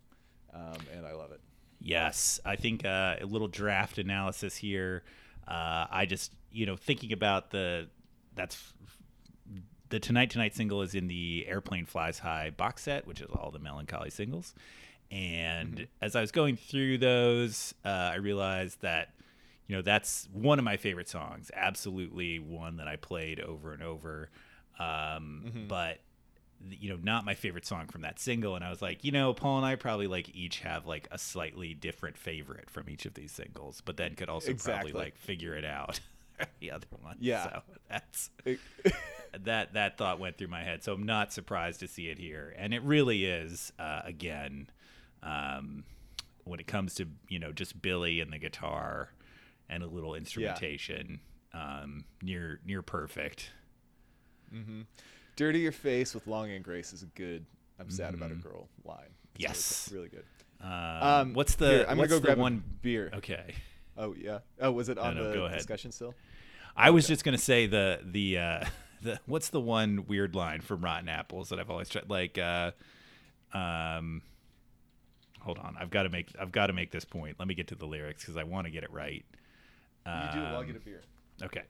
um, and I love it. Yes, I think uh, a little draft analysis here. I just, you know, thinking about the that's the Tonight Tonight single is in the Aeroplane Flies High box set, which is all the Mellon Collie singles. And as I was going through those, uh, I realized that, you know, that's one of my favorite songs. Absolutely one that I played over and over. Um, But you know, not my favorite song from that single. And I was like, you know, Paul and I probably like each have like a slightly different favorite from each of these singles, but then could also Exactly. probably like figure it out [laughs] the other one. Yeah. So that's [laughs] that that thought went through my head. So I'm not surprised to see it here. And it really is, uh, again, um, when it comes to, you know, just Billy and the guitar and a little instrumentation, um, near near perfect. Dirty your face with long and grace is a good. I'm sad about a girl line. It's Yes. really, good. Um, Um, what's the here, I'm what's gonna go the grab one beer. Okay. Oh yeah. Oh, was it on no, the go ahead. discussion still? I was just gonna say the the uh, [laughs] the what's the one weird line from Rotten Apples that I've always tried like uh, um hold on I've got to make I've got to make this point. Let me get to the lyrics because I want to get it right. you do. I'll Um, get a beer. Okay.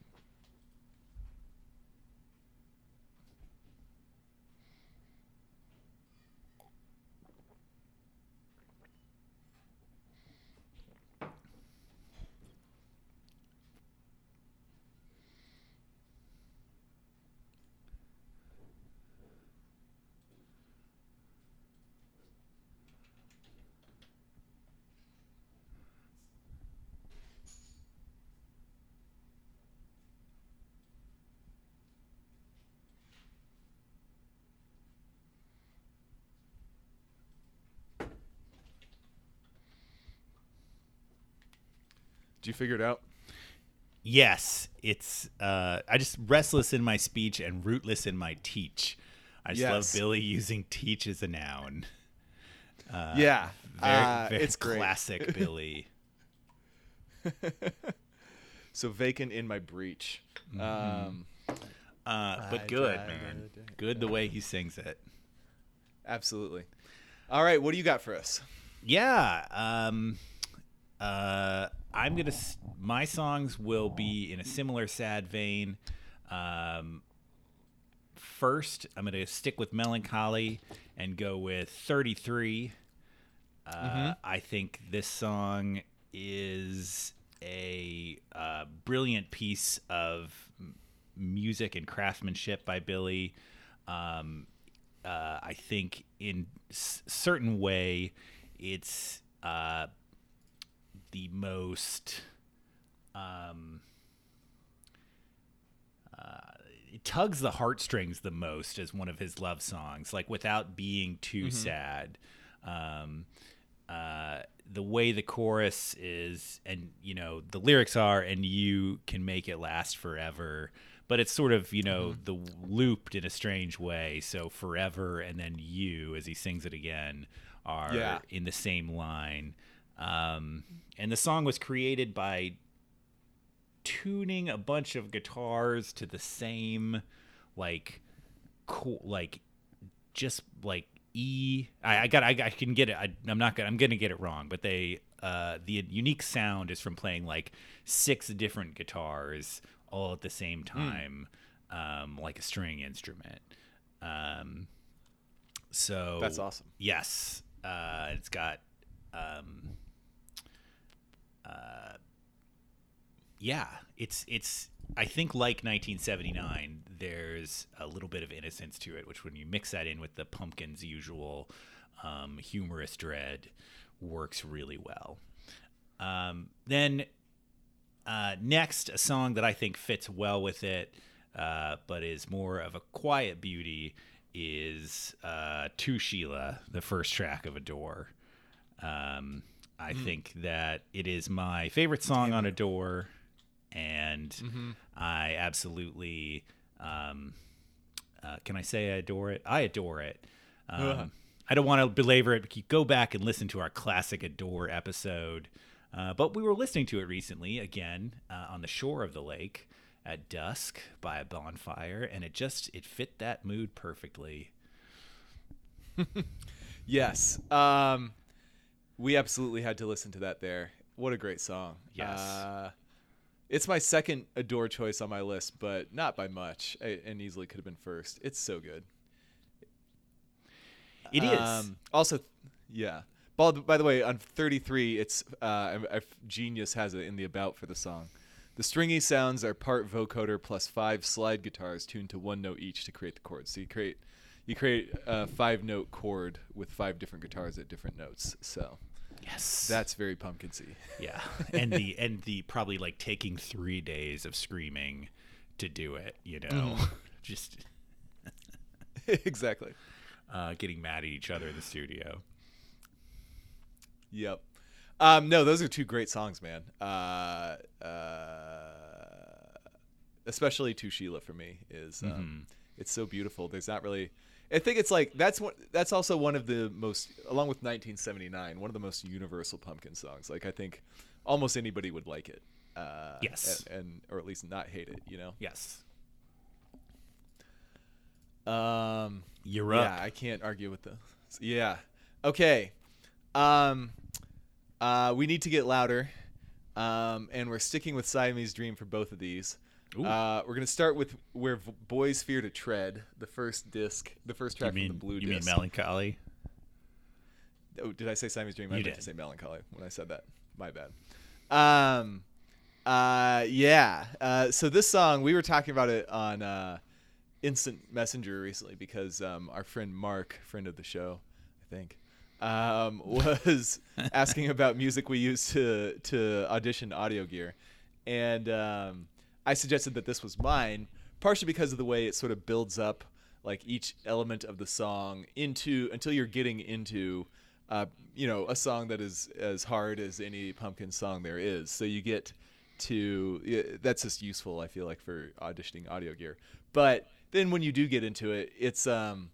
You figure it out? Yes, it's uh, I just restless in my speech and rootless in my teach. I just Yes. love Billy using teach as a noun. yeah. Very, uh, very it's great. classic [laughs] Billy. So vacant in my breach. Um, Uh, but I good, tried man. to- Good the way he sings it. absolutely. All right. What do you got for us? Yeah. Um, uh, I'm gonna. My songs will be in a similar sad vein. Um, first, I'm gonna stick with Mellon Collie and go with 33. Uh, I think this song is a uh, brilliant piece of music and craftsmanship by Billy. Um, uh, I think in s- certain way, it's uh, the most. Um, uh, it tugs the heartstrings the most as one of his love songs, like without being too sad. Um, uh, the way the chorus is, and you know, the lyrics are, and you can make it last forever. But it's sort of you know the looped in a strange way. So forever and then you, as he sings it again, are Yeah. in the same line. Um, and the song was created by tuning a bunch of guitars to the same like cool like just like E. I, I got. I, I can get it. I, I'm not gonna. I'm gonna get it wrong. But they. Uh, the unique sound is from playing like six different guitars all at the same time, um, like a string instrument. Um, so That's awesome. Yes, uh, it's got. Um, uh, yeah, it's it's. I think like 1979, there's a little bit of innocence to it, which when you mix that in with the Pumpkins' usual um, humorous dread, works really well. Um, then uh, next, a song that I think fits well with it, uh, but is more of a quiet beauty, is uh, "To Sheila," the first track of "Adore." Um, I think that it is my favorite song on "Adore," and I absolutely um, uh, can I say I adore it? I adore it. Um, I don't want to belabor it. But you go back and listen to our classic "Adore" episode. Uh, but we were listening to it recently again uh, on the shore of the lake at dusk by a bonfire, and it just it fit that mood perfectly. [laughs] Yes. Um, we absolutely had to listen to that there. What a great song. Yes. Uh, it's my second Adore choice on my list, but not by much, and easily could have been first. It's so good. It is. Um, also, yeah. By, by the way, on 33, it's uh, Genius has it in the about for the song. The stringy sounds are part vocoder plus five slide guitars tuned to one note each to create the chords. So you create you create a five note chord with five different guitars at different notes. So yes, that's very pumpkinsy. [laughs] yeah, and the and the probably like taking three days of screaming to do it. You know, [laughs] just [laughs] exactly. uh, getting mad at each other in the studio. Yep. Um, no, those are two great songs, man. Uh, uh, especially "To Sheila" for me is um, it's so beautiful. There's not really. I think it's like that's what that's also one of the most, along with 1979, one of the most universal pumpkin songs. Like I think almost anybody would like it. Uh, Yes. and, and or at least not hate it. You know. Yes, Um, you're up. yeah. I can't argue with the. Yeah. Okay. Um, uh, we need to get louder. Um, and we're sticking with Siamese Dream for both of these. Uh, we're gonna start with where v- boys fear to tread, the first disc, the first track mean from the blue you mean Mellon Collie? oh, did I say Siamese Dream? I You meant did. to say Mellon Collie when I said that. My bad. Um, uh, yeah. Uh, so this song, we were talking about it on uh, Instant Messenger recently because um, our friend Mark, friend of the show, I think, um, [laughs] was asking about music we use to to audition audio gear, and um, I suggested that this was mine, partially because of the way it sort of builds up like each element of the song into until you're getting into uh, you know a song that is as hard as any pumpkin song there is. So you get to that's just useful i feel like for auditioning audio gear. But then when you do get into it it's um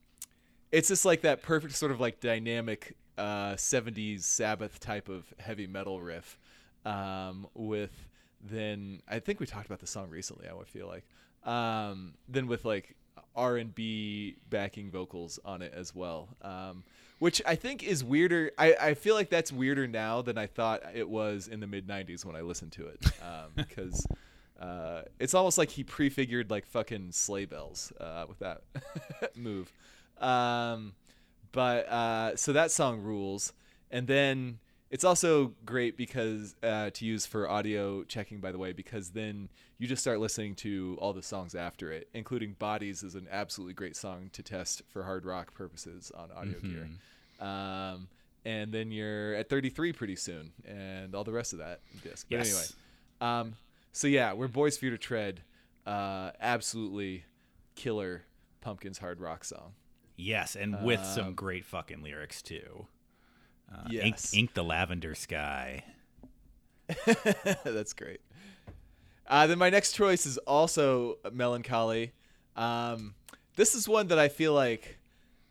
it's just like that perfect sort of like dynamic uh, 70s Sabbath type of heavy metal riff um, with then I think we talked about the song recently I would feel like um, then with like R&B backing vocals on it as well um, which I think is weirder I, I feel like that's weirder now than I thought it was in the mid 90s when I listened to it Um [laughs] because uh, it's almost like he prefigured like fucking sleigh bells uh, with that [laughs] move. Um, but uh, so that song rules, and then it's also great because uh, to use for audio checking, by the way, because then you just start listening to all the songs after it, including "Bodies" is an absolutely great song to test for hard rock purposes on audio gear. Um, and then you're at 33 pretty soon, and all the rest of that disc. But Yes. anyway, um, so yeah, we're Boys Fear to Tread. Uh, absolutely killer Pumpkins hard rock song. Yes, and with some great fucking lyrics too. Uh, ink, Yes. ink the lavender sky. [laughs] That's great. Uh, then my next choice is also Mellon Collie. Um, this is one that I feel like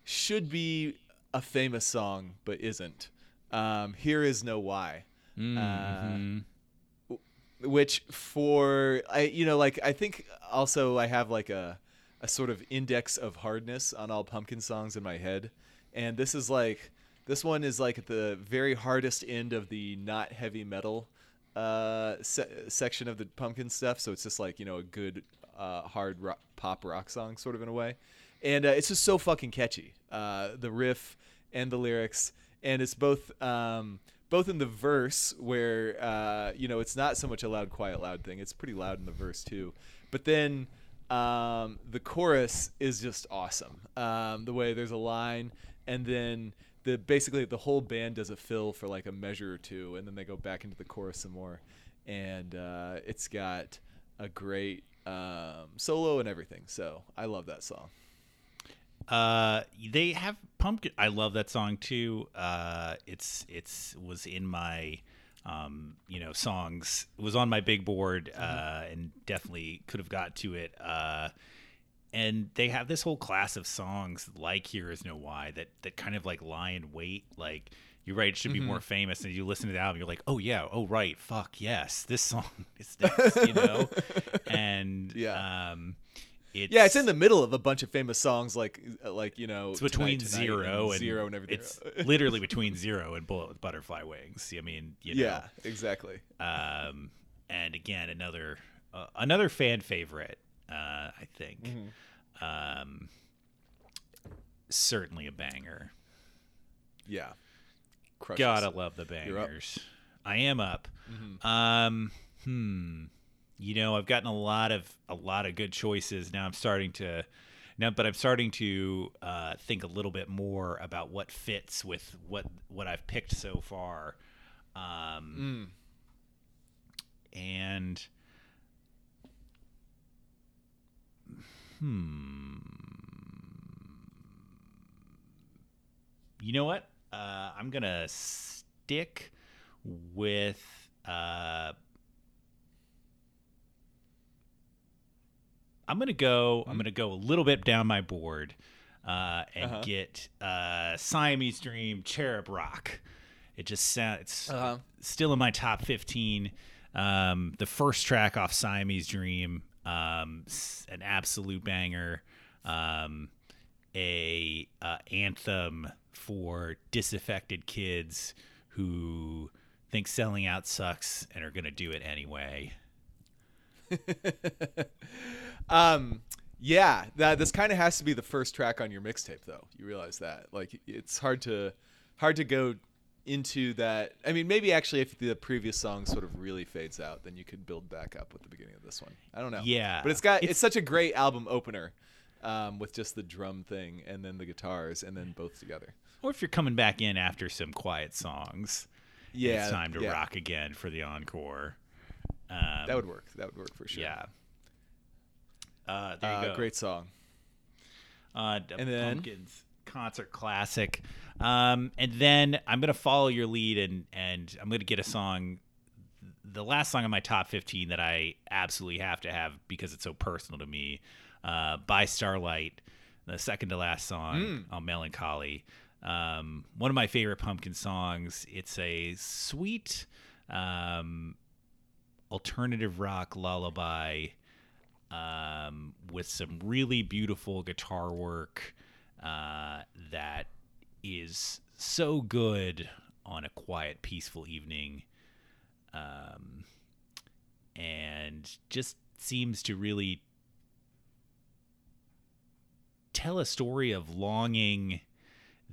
should be a famous song, but isn't. Um, Here is no why. Mm-hmm. Uh, which for I you know like I think also I have like a a sort of index of hardness on all pumpkin songs in my head and this is like this one is like at the very hardest end of the not heavy metal uh se- section of the pumpkin stuff. So it's just like you know a good uh hard rock, pop rock song sort of in a way. And uh, it's just so fucking catchy uh the riff and the lyrics. And it's both um both in the verse where uh, you know it's not so much a loud quiet loud thing. It's pretty loud in the verse too. But then um, the chorus is just awesome um, the way there's a line. And then the basically the whole band does a fill for like a measure or two and then they go back into the chorus some more and uh, it's got a great um, solo and everything so i love that song Uh, they have pumpkin. I love that song too. Uh, it's it's was in my, um, you know, songs. It was on my big board, uh, and definitely could have got to it. Uh, and they have this whole class of songs like "Here Is No Why" that that kind of like lie in wait. Like you're right, it should be more famous. And you listen to the album, you're like, oh yeah, oh right, fuck yes, this song [laughs] is [laughs] this, you know. and Yeah. um, it's, yeah it's in the middle of a bunch of famous songs like like you know it's between Tonight, Tonight zero and, zero and everything It's [laughs] literally between zero and bullet with butterfly wings. I mean, you know, yeah exactly Um, and again, another uh, another fan favorite. Uh, I think. Mm-hmm. Um, certainly a banger. yeah Crushes. Gotta love the bangers. I am up. Um, hmm. You know, I've gotten a lot of a lot of good choices. Now I'm starting to now, but I'm starting to uh, think a little bit more about what fits with what what I've picked so far. Um, and hmm. You know what? Uh, I'm gonna stick with. Uh, I'm gonna go. I'm gonna go a little bit down my board uh, and Uh-huh. get uh, Siamese Dream Cherub Rock. It just sounds. It's Uh-huh. still in my top 15. Um, the first track off Siamese Dream, um, an absolute banger. Um, a uh, anthem for disaffected kids who think selling out sucks and are gonna do it anyway. [laughs] Um, yeah, that this kind of has to be the first track on your mixtape, though. You realize that, like, it's hard to hard to go into that. I mean, maybe actually, if the previous song sort of really fades out, then you could build back up with the beginning of this one. I don't know. Yeah. but it's got it's, It's- such a great album opener, um, with just the drum thing and then the guitars and then both together. Or if you're coming back in after some quiet songs, Yeah, it's time to yeah. rock again for the encore. Um, That would work. That would work for sure. yeah. Uh, there you Uh, go. great song. Uh, And then? Concert classic. Um, and then I'm gonna follow your lead and and I'm gonna get a song. The last song on my top 15 that I absolutely have to have because it's so personal to me, uh, by Starlight, the second to last song on Mellon Collie. Um, one of my favorite Pumpkin songs. It's a sweet um, alternative rock lullaby um, with some really beautiful guitar work uh, that is so good on a quiet, peaceful evening, um, and just seems to really tell a story of longing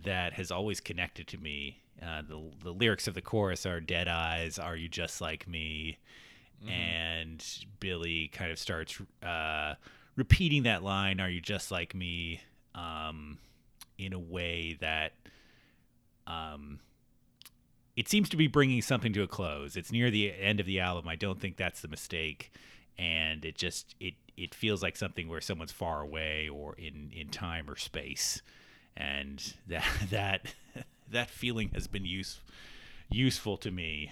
that has always connected to me. Uh, the the lyrics of the chorus are "Dead eyes, are you just like me?" and Billy kind of starts uh, repeating that line, "Are you just like me?" Um, in a way that um, it seems to be bringing something to a close. It's near the end of the album. I don't think that's the mistake, and it just it it feels like something where someone's far away or in in time or space, and that [laughs] that that feeling has been use, useful to me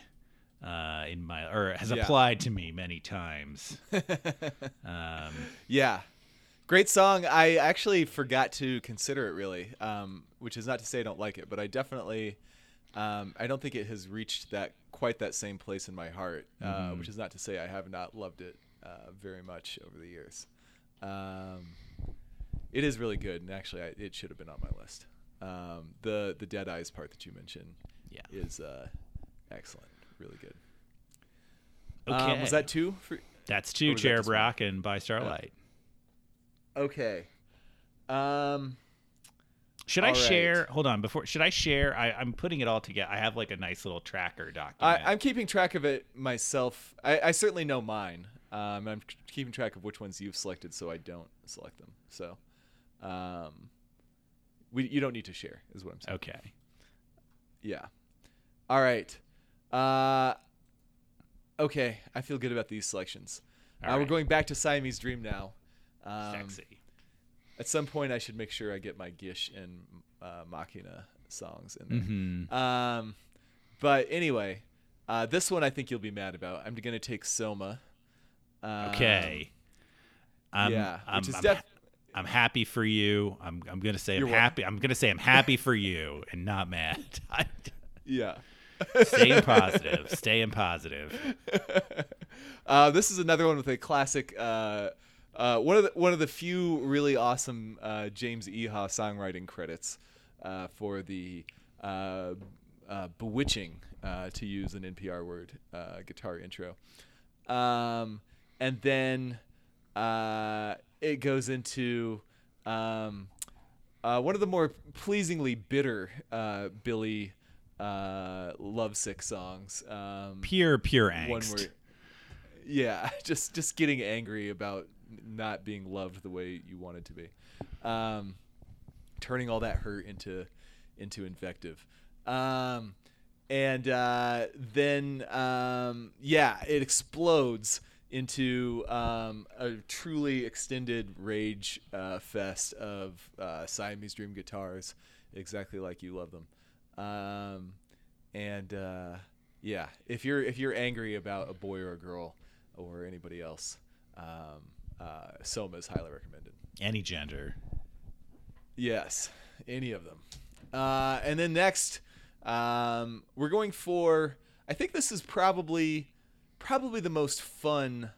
uh, in my or has Yeah. applied to me many times. [laughs] um, Yeah. Great song. I actually forgot to consider it really, um, which is not to say I don't like it, but I definitely, um, I don't think it has reached that quite that same place in my heart, uh, which is not to say I have not loved it uh, very much over the years. Um, it is really good, and actually, I, it should have been on my list. Um, the the Dead Eyes part that you mentioned, Yeah. is uh, excellent, really good. okay, Um, was that two for? That's two Chair that Cherub? Rock and by Starlight. Okay. Um. Should I right. share? Hold on, before should I share? I, I'm putting it all together. I have like a nice little tracker I, document. I'm keeping track of it myself. I, I certainly know mine. Um, I'm keeping track of which ones you've selected, so I don't select them. So, um, we you don't need to share, is what I'm saying. okay. Yeah. All right. Uh, okay, I feel good about these selections. Uh, We're going back to Siamese Dream now. Um, Sexy. At some point, I should make sure I get my Gish and uh, Machina songs in there. Mm-hmm. Um, but anyway, uh, this one I think you'll be mad about. I'm gonna take Soma. Um, Okay. I'm, yeah, I'm, which is I'm, def- I'm happy for you. I'm, I'm gonna say I'm You're happy. I'm gonna say I'm happy for you and not mad. [laughs] Yeah. Staying positive. [laughs] Staying positive. uh, this is another one with a classic. Uh, uh, one of the one of the few really awesome uh, James Iha songwriting credits uh, for the uh, uh, bewitching, uh, to use an NPR word, uh, guitar intro. Um, and then uh, it goes into um, uh, one of the more pleasingly bitter uh, Billy uh, lovesick songs. Um, Pure, pure one angst. where yeah [laughs] just just getting angry about not being loved the way you wanted to be um turning all that hurt into into invective um and uh then um yeah it explodes into um, a truly extended rage uh, fest of uh, Siamese Dream guitars, exactly like you love them. Um, and uh, yeah, if you're if you're angry about a boy or a girl or anybody else, um, uh, Soma is highly recommended. Any gender. Yes, any of them. Uh, and then next, um, we're going for. I think this is probably probably the most fun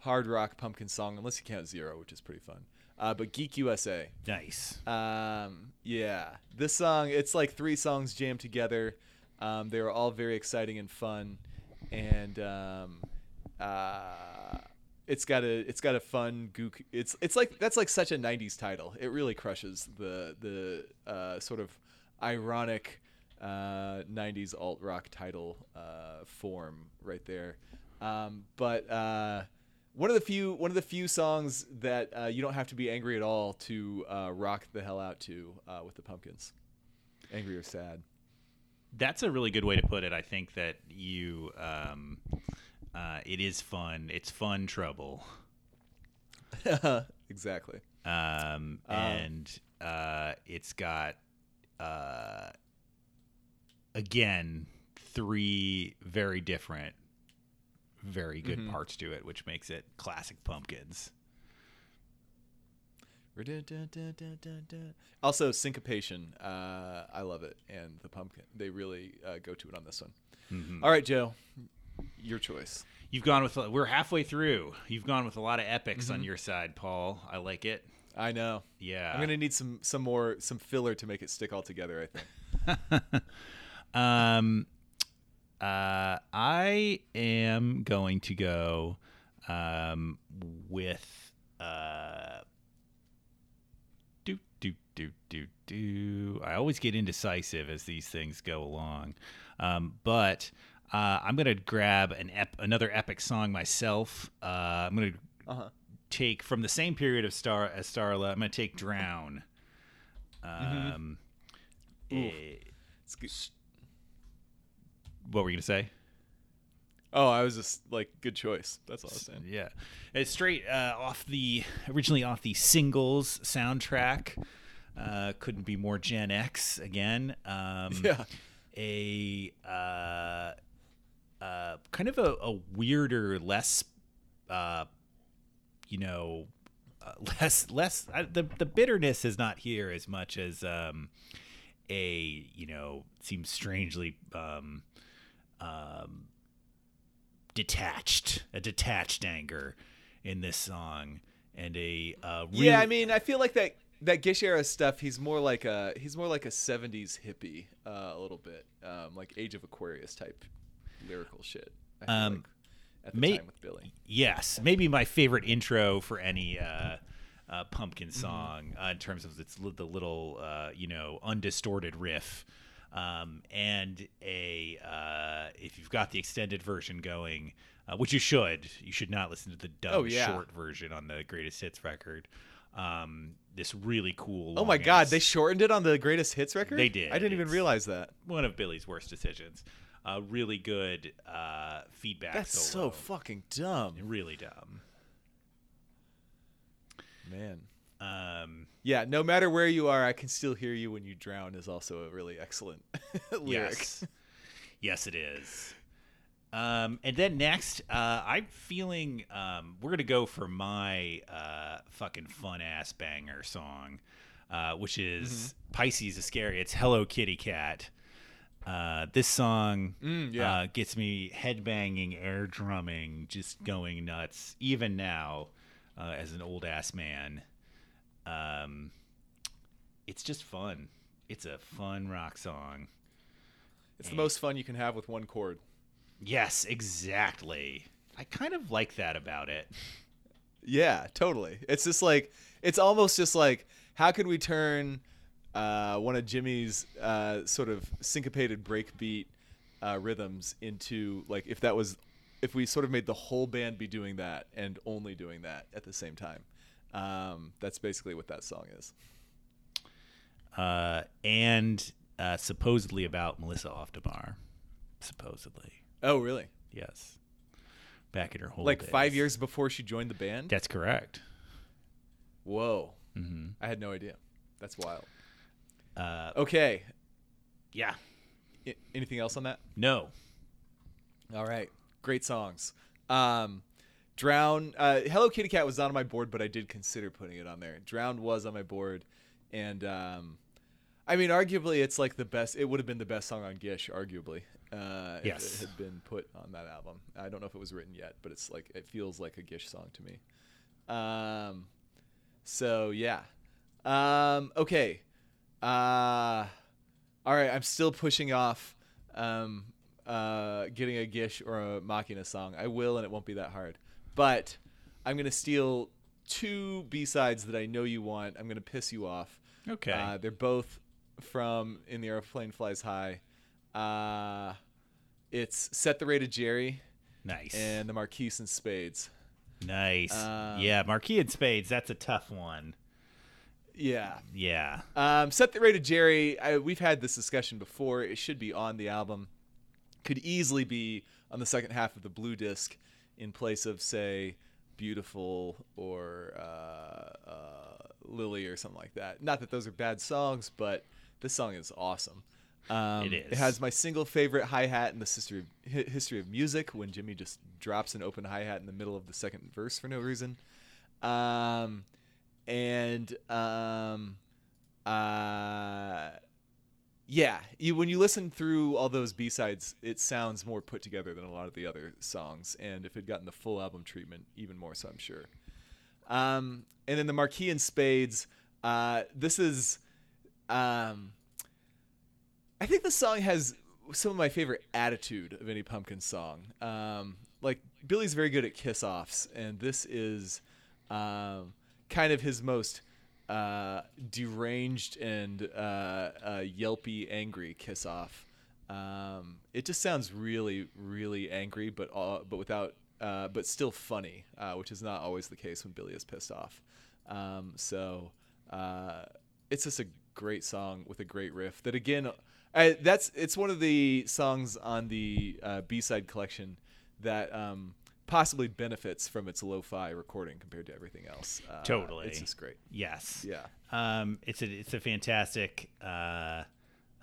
hard rock pumpkin song, unless you count Zero, which is pretty fun. Uh, but Geek USA. Nice. Um, yeah, this song it's like three songs jammed together. Um, they were all very exciting and fun, and um, uh, it's got a it's got a fun gook. It's it's like that's like such a '90s title. It really crushes the the uh, sort of ironic uh, '90s alt rock title uh, form right there. Um, but uh, one of the few one of the few songs that uh, you don't have to be angry at all to uh, rock the hell out to with the Pumpkins. Angry or sad. That's a really good way to put it. I think that you, um, uh, it is fun. It's fun trouble. [laughs] exactly. Um, and uh, it's got, uh, again, three very different, very good parts to it, which makes it classic pumpkins. Also, syncopation. Uh, I love it, and the pumpkin. They really uh, go to it on this one. All right, Joe, your choice. You've gone with we're halfway through. You've gone with a lot of epics on your side, Paul. I like it. I know. Yeah. I'm gonna need some some more some filler to make it stick all together. I think. [laughs] Um, uh, I am going to go um, with uh, do do do do do. I always get indecisive as these things go along, um, but uh, I'm gonna grab an ep- another epic song myself. Uh, I'm gonna Uh-huh. take from the same period of Star as Starla. I'm gonna take Drown. Um, eh, It's good. what were you gonna say? Oh, I was just like, good choice. That's all I was saying. Yeah, it's straight uh, off the originally off the singles soundtrack. Uh, couldn't be more Gen X again. Um, [laughs] Yeah. a uh, uh, kind of a, a weirder, less, uh, you know, uh, [laughs] less less. Uh, the the bitterness is not here as much as um, a you know seems strangely um, um, detached, a detached anger in this song, and a uh, really, Yeah, I mean, I feel like that that Gish era stuff. He's more like a he's more like a '70s hippie, uh, a little bit, um, like Age of Aquarius type lyrical shit. I Um, like, at the may- time with Billy. Yes, maybe my favorite intro for any uh, uh, pumpkin song uh, in terms of its the little uh, you know undistorted riff, um, and a uh, if you've got the extended version going, uh, which you should, you should not listen to the dumb Oh, yeah. short version on the greatest hits record. Um, this really cool. Oh my God, they shortened it on the Greatest Hits record. They did. I didn't even realize that. one of Billy's worst decisions. Uh, really good uh, feedback. That's so fucking dumb, really dumb. man. Um, Yeah, no matter where you are, I can still hear you when you drown is also a really excellent [laughs] lyric. Yes. yes, it is. Um, and then next, uh, I'm feeling um, we're gonna go for my uh, fucking fun ass banger song, uh, which is Mm-hmm. Pisces Iscariot's "Hello Kitty Kat." Uh, this song Mm, yeah. uh, gets me headbanging, air drumming, just going nuts. Even now, uh, as an old ass man, um, it's just fun. It's a fun rock song. It's the most fun you can have with one chord. Yes, exactly. I kind of like that about it. Yeah, totally. It's just like it's almost just like how could we turn uh, one of Jimmy's uh, sort of syncopated breakbeat uh, rhythms into like if that was if we sort of made the whole band be doing that and only doing that at the same time. Um, that's basically what that song is. Uh, and uh, supposedly about Melissa Auf der Maur. Supposedly, Oh, really? yes. Back in her whole Like five years before she joined the band? That's correct. Whoa. hmm I had no idea. That's wild. Uh, Okay. yeah. I- anything else on that? No. All right, great songs. Um, Drown, uh, Hello Kitty Kat was not on my board, but I did consider putting it on there. Drowned was on my board, and um, I mean, arguably, it's like the best. It would have been the best song on Gish, arguably. Uh, if Yes. it had been put on that album. I don't know if it was written yet, but it's like it feels like a Gish song to me. Um, so yeah. Um, okay. Uh, all right, I'm still pushing off um, uh, getting a Gish or a Machina song. I will, and it won't be that hard. But I'm gonna steal two B sides that I know you want. I'm gonna piss you off. Okay. Uh, they're both from In the Aeroplane Flies High. Uh, it's Set the Ray to Jerry nice. and the Marquis in Spades. nice. um, yeah, Marquis in Spades. That's a tough one. Yeah. Yeah. Um, Set the Ray to Jerry, I, we've had this discussion before. It should be on the album. Could easily be on the second half of the blue disc in place of, say, Beautiful or uh, uh, Lily or something like that. Not that those are bad songs, but this song is awesome. Um, It It is. has my single favorite hi hat in the history of, hi- history of music when Jimmy just drops an open hi hat in the middle of the second verse for no reason. Um, and um, uh, yeah, you, when you listen through all those B sides, it sounds more put together than a lot of the other songs. And if it gotten the full album treatment, even more so, I'm sure. Um, and then the Marquis in Spades. Uh, this is, um, I think the song has some of my favorite attitude of any Pumpkin song. Um, like Billy's very good at kiss offs, and this is um, kind of his most uh, deranged and uh, uh, yelpy, angry kiss off. Um, it just sounds really, really angry, but but without, uh, but still funny, uh, which is not always the case when Billy is pissed off. Um, so uh, it's just a great song with a great riff. That again, I, that's it's one of the songs on the B side collection that um, possibly benefits from its lo-fi recording compared to everything else. Uh, Totally. it's just great. Yes. Yeah. Um, it's a it's a fantastic. Uh,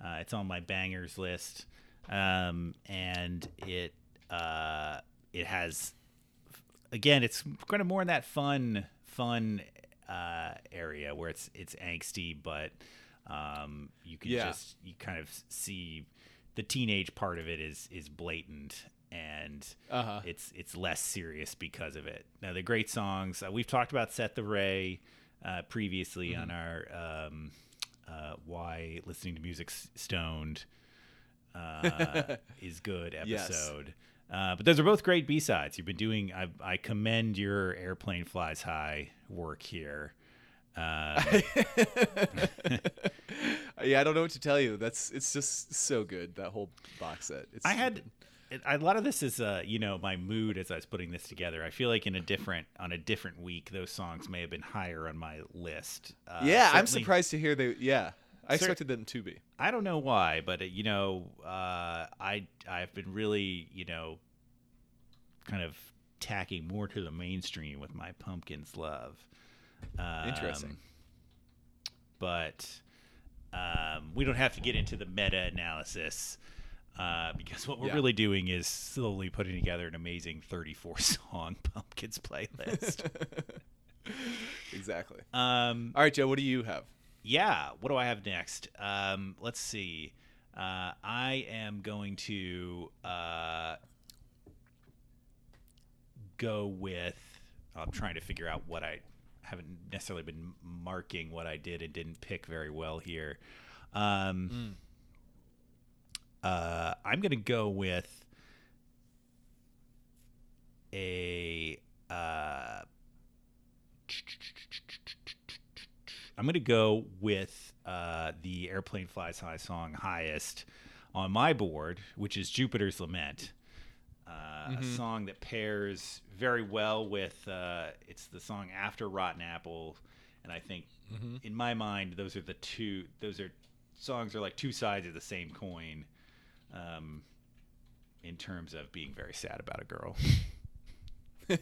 uh, it's on my bangers list, um, and it uh, it has again, it's kind of more in that fun, fun uh, area where it's it's angsty, but um, you can Yeah. just you kind of see the teenage part of it is is blatant and Uh-huh. it's it's less serious because of it. Now the great songs uh, we've talked about Set the Ray uh, previously Mm-hmm. on our um, uh, why listening to music stoned uh, [laughs] is good Yes. episode. Uh, but those are both great B sides. You've been doing. I, I commend your aeroplane flies high work here. Uh, [laughs] [laughs] yeah, I don't know what to tell you. That's it's just so good that whole box set. It's I had a lot of this is uh, you know my mood as I was putting this together. I feel like in a different on a different week, those songs may have been higher on my list. Uh, yeah, I'm surprised to hear they. Yeah, I expected them to be. I don't know why, but uh, you know, uh, I I've been really you know, kind of tacking more to the mainstream with my pumpkins love. Um, Interesting. But um, we don't have to get into the meta analysis uh, because what we're Yeah. really doing is slowly putting together an amazing 34 [laughs] song pumpkins playlist. [laughs] Exactly. um, All right, Joe. What do you have? yeah what do i have next um let's see uh i am going to uh go with i'm trying to figure out what i haven't necessarily been marking what i did and didn't pick very well here um uh i'm gonna go with a uh I'm going to go with uh, the Aeroplane Flies High song highest on my board, which is Jupiter's Lament. Uh, A song that pairs very well with, uh, it's the song after Rotten Apple. And I think, in my mind, those are the two, those are songs are like two sides of the same coin um, in terms of being very sad about a girl. [laughs]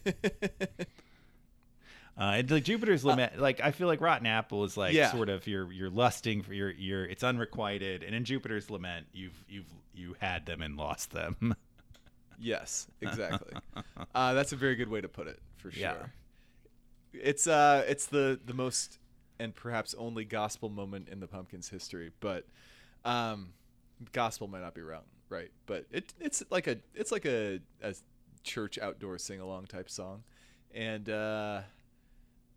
Uh, and like Jupiter's lament, like I feel like Rotten Apple is like Yeah. sort of you're you're lusting for your your it's unrequited, and in Jupiter's lament you've you've you had them and lost them. [laughs] Yes, exactly. uh, that's a very good way to put it, for sure. Yeah. It's uh, it's the the most and perhaps only gospel moment in the Pumpkins history, but um, gospel might not be wrong, right? But it it's like a it's like a, a church outdoor sing along type song, and uh,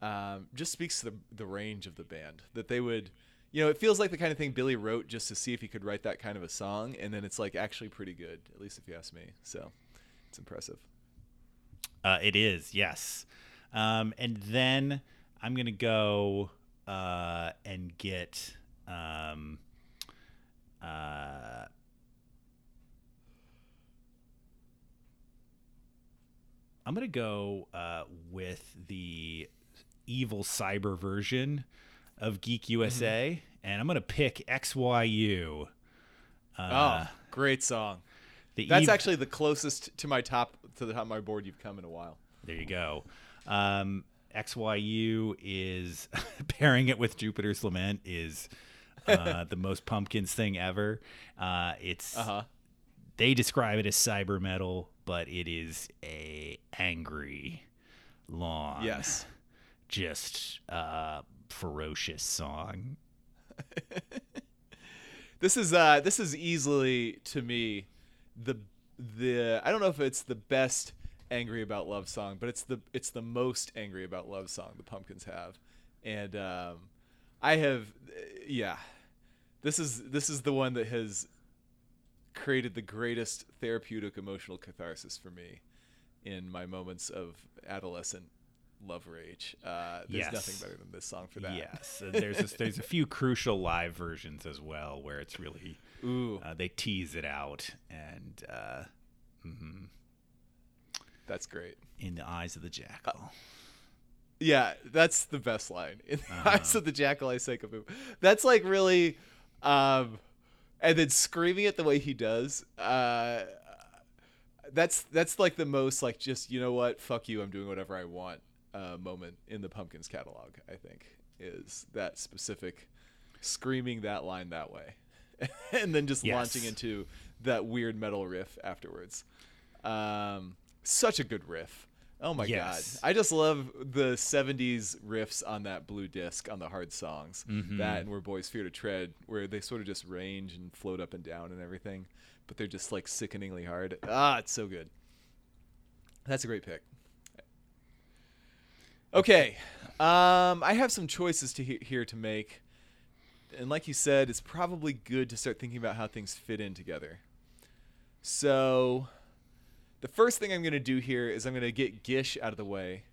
um, just speaks to the the range of the band that they would. You know, it feels like the kind of thing Billy wrote just to see if he could write that kind of a song, and then it's like actually pretty good, at least if you ask me. So, it's impressive. uh, it is yes, um, and then I'm gonna go uh, and get um, uh, I'm gonna go uh, with the evil cyber version of Geek USA, and I'm gonna pick XYU. Uh, oh, great song. the That's ev- actually the closest to my top to the top of my board you've come in a while. There you go. Um, XYU is [laughs] pairing it with Jupiter's Lament is uh, the most pumpkins thing ever. Uh, it's Uh-huh. they describe it as cyber metal, but it is a angry, long, Yes. just uh, ferocious song. [laughs] This is uh this is easily to me the the I don't know if it's the best angry about love song, but it's the it's the most angry about love song the Pumpkins have. And um I have yeah. This is this is the one that has created the greatest therapeutic emotional catharsis for me in my moments of adolescent love rage. Uh, there's Yes. nothing better than this song for that. Yes, and there's a, there's a few crucial live versions as well where it's really Ooh, uh, they tease it out and uh, that's great. in the eyes of the jackal. Yeah, that's the best line. [laughs] In the Uh-huh. eyes of the jackal, I say kaboom. That's like really, um, and then screaming it the way he does. Uh, that's that's like the most like just you know what, fuck you, I'm doing whatever I want. Uh, moment in the Pumpkins catalog, I think, is that specific screaming that line that way, [laughs] and then just Yes. launching into that weird metal riff afterwards. Um, such a good riff. Oh my Yes. god. I just love the 70s riffs on that blue disc on the hard songs. Mm-hmm. That and Where Boys Fear to Tread, where they sort of just range and float up and down and everything, but they're just like sickeningly hard. Ah, it's so good. That's a great pick. Okay. Um, I have some choices to he- here to make. And like you said, it's probably good to start thinking about how things fit in together. So, the first thing I'm going to do here is I'm going to get Gish out of the way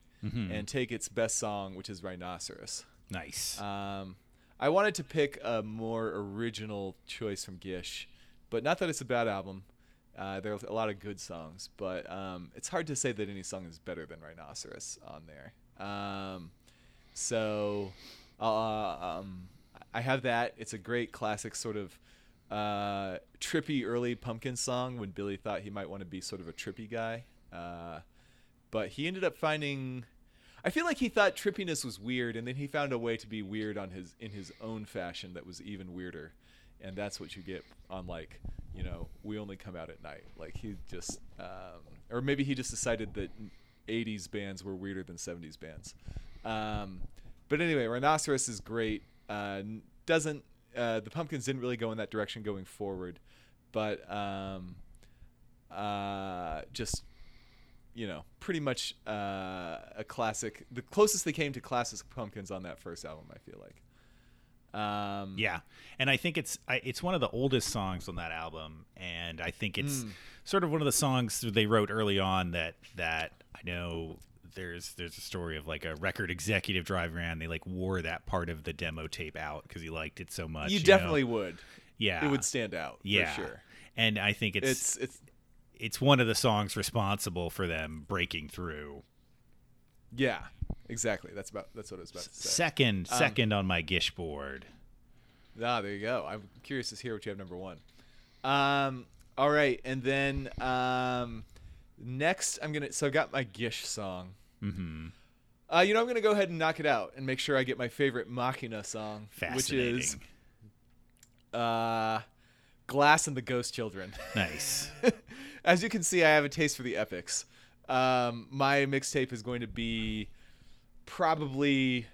and take its best song, which is Rhinoceros. Nice. Um, I wanted to pick a more original choice from Gish, but not that it's a bad album. Uh, there are a lot of good songs, but um, it's hard to say that any song is better than Rhinoceros on there. Um, so uh, um, I have that. It's a great classic sort of uh, trippy early pumpkin song when Billy thought he might want to be sort of a trippy guy. Uh, but he ended up finding I feel like he thought trippiness was weird and then he found a way to be weird on his in his own fashion that was even weirder. And that's what you get on like, you know, we only come out at night. Like he just um, or maybe he just decided that 80s bands were weirder than 70s bands. Um, but anyway, Rhinoceros is great. Uh, doesn't uh, the Pumpkins didn't really go in that direction going forward, but um, uh, just you know, pretty much uh, a classic. The closest they came to classic Pumpkins on that first album, I feel like. Um, Yeah, and I think it's I, it's one of the oldest songs on that album, and I think it's Hmm. sort of one of the songs they wrote early on that that I know there's there's a story of like a record executive driving around. They like wore that part of the demo tape out because he liked it so much. you know? definitely would. yeah, It would stand out yeah, for sure. And I think it's It's it's it's one of the songs responsible for them breaking through. yeah, exactly. That's about that's what it was about to say. Second, Um, second on my Gish board. Ah, there you go. I'm curious to hear what you have number one. Um, all right, and then um, next I'm gonna. So I got my Gish song. Mm-hmm. Uh, you know, I'm gonna go ahead and knock it out and make sure I get my favorite Machina song, which is uh, "Glass and the Ghost Children." nice. [laughs] As you can see, I have a taste for the epics. Um, my mixtape is going to be probably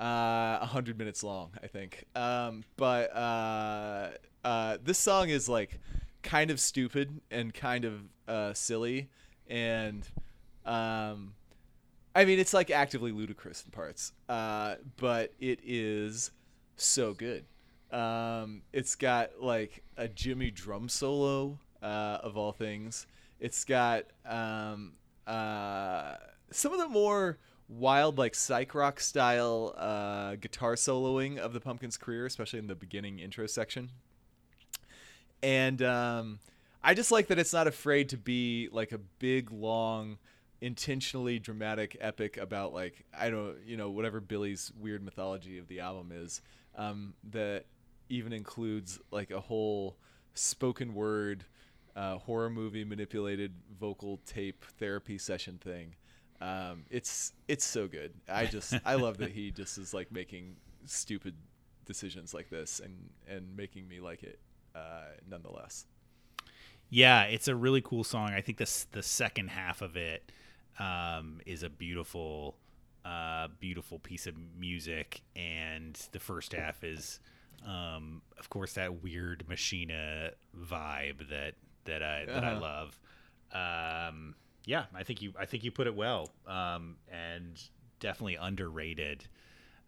uh, 100 minutes long, I think. Um, but uh, uh, this song is like kind of stupid and kind of uh, silly. And um, I mean, it's like actively ludicrous in parts, uh, but it is so good. Um, it's got like a Jimmy drum solo uh, of all things. It's got um, uh, some of the more wild, like psych rock style uh, guitar soloing of the Pumpkins' career, especially in the beginning intro section. And um, I just like that it's not afraid to be like a big, long, intentionally dramatic epic about like I don't you know whatever Billy's weird mythology of the album is um, that even includes like a whole spoken word uh, horror movie manipulated vocal tape therapy session thing. Um, it's it's so good. I just I love that he just is like making stupid decisions like this and and making me like it uh, nonetheless. Yeah, it's a really cool song. I think this the second half of it um, is a beautiful, uh, beautiful piece of music, and the first half is, um, of course, that weird Machina vibe that that I that I Uh-huh. love. Um, yeah, I think you I think you put it well, um, and definitely underrated.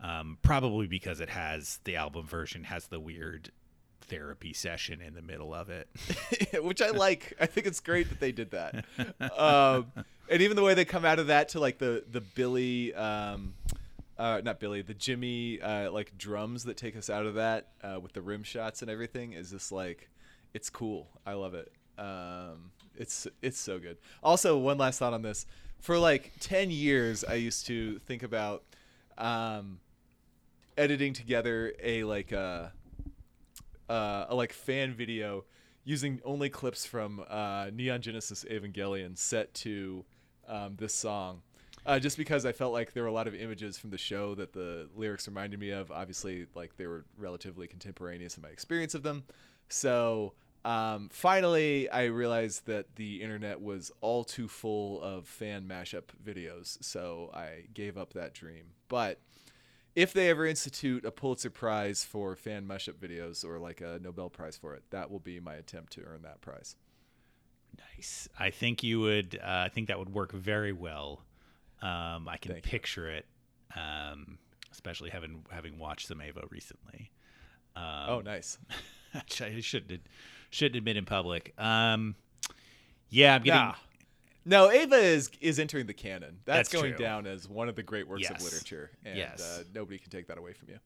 Um, probably because it has the album version has the weird therapy session in the middle of it. [laughs] which I like. I think it's great that they did that. [laughs] Um, and even the way they come out of that to like the the Billy, um, uh, not Billy, the Jimmy uh, like drums that take us out of that uh, with the rim shots and everything is just like, it's cool. I love it. Um, it's it's so good. Also, one last thought on this. For like ten years, I used to think about um, editing together a like a uh, a like fan video using only clips from uh, Neon Genesis Evangelion set to um, this song. Uh, just because I felt like there were a lot of images from the show that the lyrics reminded me of. Obviously, like they were relatively contemporaneous in my experience of them. So um, finally, I realized that the internet was all too full of fan mashup videos, so I gave up that dream. But if they ever institute a Pulitzer Prize for fan mashup videos or like a Nobel Prize for it, that will be my attempt to earn that prize. Nice. I think you would. Uh, I think that would work very well. Um, I can Thank you. picture it, um, especially having having watched some Avo recently. Um, oh, nice. [laughs] I shouldn't shouldn't admit in public. Um, yeah, I'm getting. Nah. No, Eva is is entering the canon. That's, That's going true. down as one of the great works Yes. of literature, and Yes. uh, nobody can take that away from you.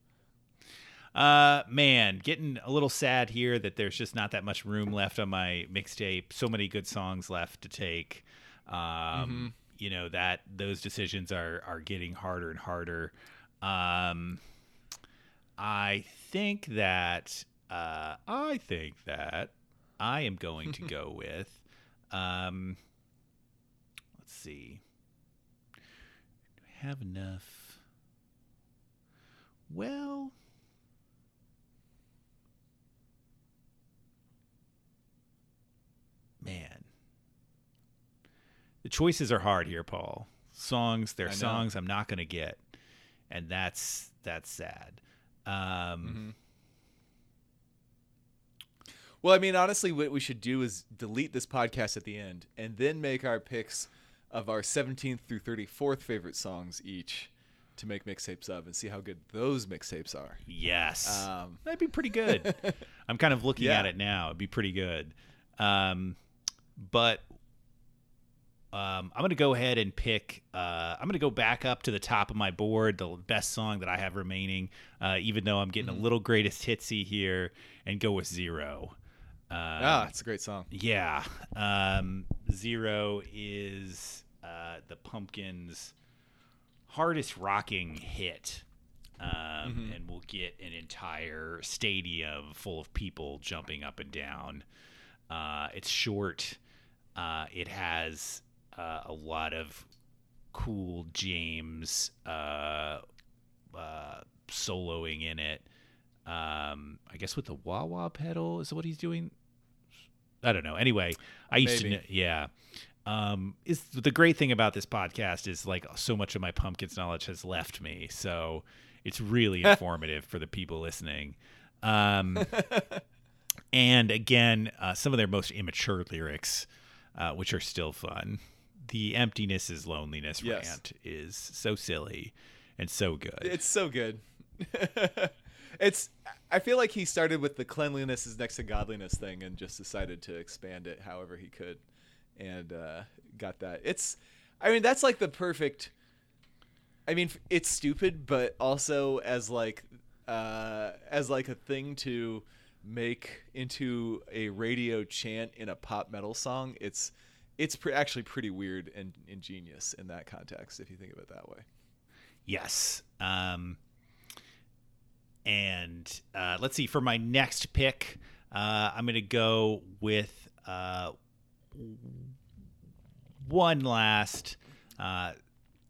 Uh, man, getting a little sad here that there's just not that much room left on my mixtape. So many good songs left to take. Um, you know that those decisions are are getting harder and harder. Um, I think that uh, I think that I am going to [laughs] go with. Um, let's see. Do I have enough? Well. Man. The choices are hard here paul. Songs they're songs i'm not going to get and that's that's sad. Um Mm-hmm. Well, I mean, honestly, what we should do is delete this podcast at the end and then make our picks of our 17th through 34th favorite songs each to make mixtapes of and see how good those mixtapes are. yes. Um, that'd be pretty good. [laughs] I'm kind of looking Yeah. at it now. It'd be pretty good. Um but um, I'm gonna go ahead and pick. Uh, I'm gonna go back up to the top of my board, the best song that I have remaining, uh, even though I'm getting Mm-hmm. a little greatest hitsy here, and go with zero. Um, ah, it's a great song. Yeah. Um, Zero is uh, the Pumpkins' hardest rocking hit. Um, And we'll get an entire stadium full of people jumping up and down. Uh, it's short. Uh, it has uh, a lot of cool James uh, uh, soloing in it. Um, I guess with the wah wah pedal is what he's doing. I don't know. Anyway, I used to know. Yeah. Um, is the great thing about this podcast is like so much of my pumpkins knowledge has left me, so it's really [laughs] informative for the people listening. Um, [laughs] and again, uh, some of their most immature lyrics, uh, which are still fun. The emptiness is loneliness Yes. rant is so silly and so good. It's so good. [laughs] it's. I feel like he started with the cleanliness is next to godliness thing and just decided to expand it however he could, and uh, got that. It's. I mean, that's like the perfect. I mean, it's stupid, but also as like, uh, as like a thing to make into a radio chant in a pop metal song. It's, it's pre- actually pretty weird and ingenious in that context if you think of it that way. Yes. Um, and uh, let's see. For my next pick, uh, I'm going to go with uh, one last uh,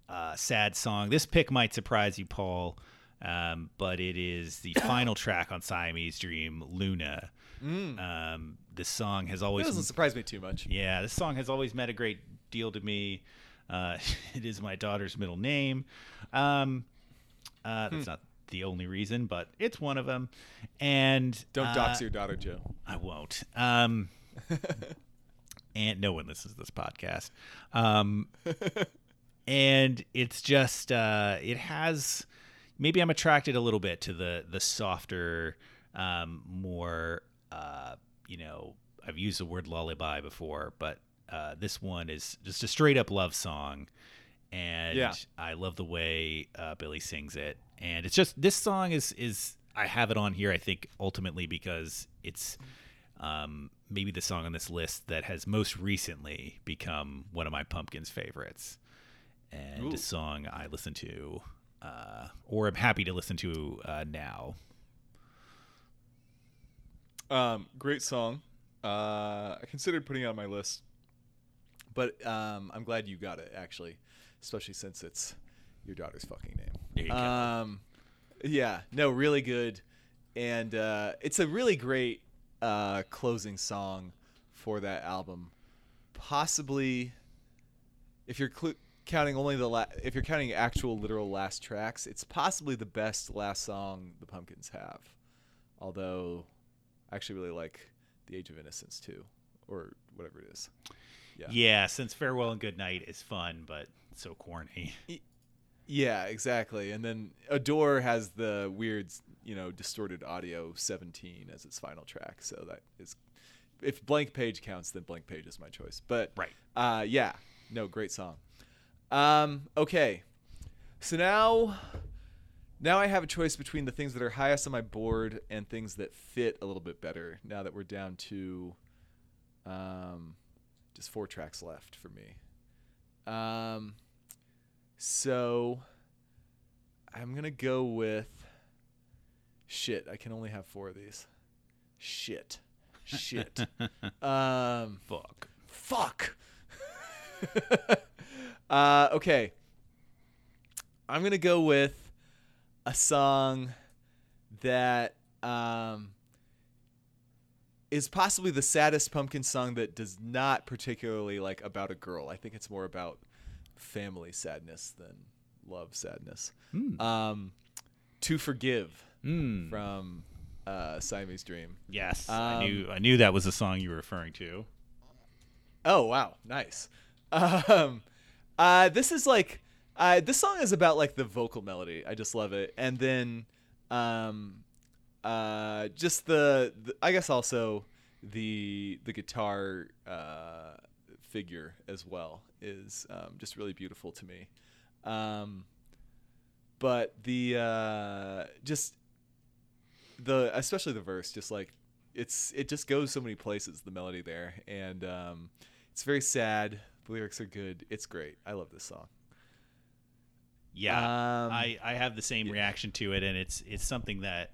uh, sad song. This pick might surprise you, Paul, um, but it is the [coughs] final track on Siamese Dream, Luna. Um, this song has It always doesn't surprise me too much. yeah, this song has always meant a great deal to me. Uh, [laughs] it is my daughter's middle name. Um, uh, Hmm. that's not the only reason, but it's one of them. And Don't uh, dox your daughter, Joe. I won't. Um, [laughs] and no one listens to this podcast. Um, [laughs] and it's just uh, it has maybe I'm attracted a little bit to the the softer, um, more uh, you know I've used the word lullaby before, but uh, this one is just a straight up love song, and Yeah. I love the way uh, Billy sings it, and it's just this song is is I have it on here I think ultimately because it's um, maybe the song on this list that has most recently become one of my Pumpkins favorites, and a song I listen to, uh, or I'm happy to listen to uh, now. Um, great song. Uh, I considered putting it on my list, but um, I'm glad you got it actually, especially since it's your daughter's fucking name. There you go. Um, yeah, no, really good, and uh, it's a really great uh, closing song for that album. Possibly, if you're cl- counting only the la- if you're counting actual literal last tracks, it's possibly the best last song the Pumpkins have. Although, I actually really like "The Age of Innocence" too, or whatever it is. Yeah. yeah, since "Farewell and goodnight is fun, but so corny. [laughs] Yeah, exactly. And then Adore has the weird, you know, distorted audio 17 as its final track. So that is, if Blank Page counts, then Blank Page is my choice. But right, uh, yeah, no, great song. Um, okay, so now, now I have a choice between the things that are highest on my board and things that fit a little bit better. Now that we're down to, um, just four tracks left for me. Um so I'm gonna go with shit. I can only have four of these. Shit. Shit. [laughs] um fuck. Fuck. [laughs] uh okay. I'm gonna go with a song that um is possibly the saddest pumpkin song that does not particularly like about a girl. I think it's more about family sadness than love sadness. Mm. Um, to forgive mm. from uh, Siamese Dream. Yes, um, I knew I knew that was the song you were referring to. Oh wow, nice. [laughs] Um, uh, this is like uh, this song is about like the vocal melody. I just love it, and then um, uh, just the, the I guess also the the guitar uh, figure as well is um, just really beautiful to me. Um, but the uh, just the especially the verse, just like it's it just goes so many places. The melody there, and um, it's very sad. The lyrics are good. It's great. I love this song. Yeah, um, I, I have the same reaction to it, and it's it's something that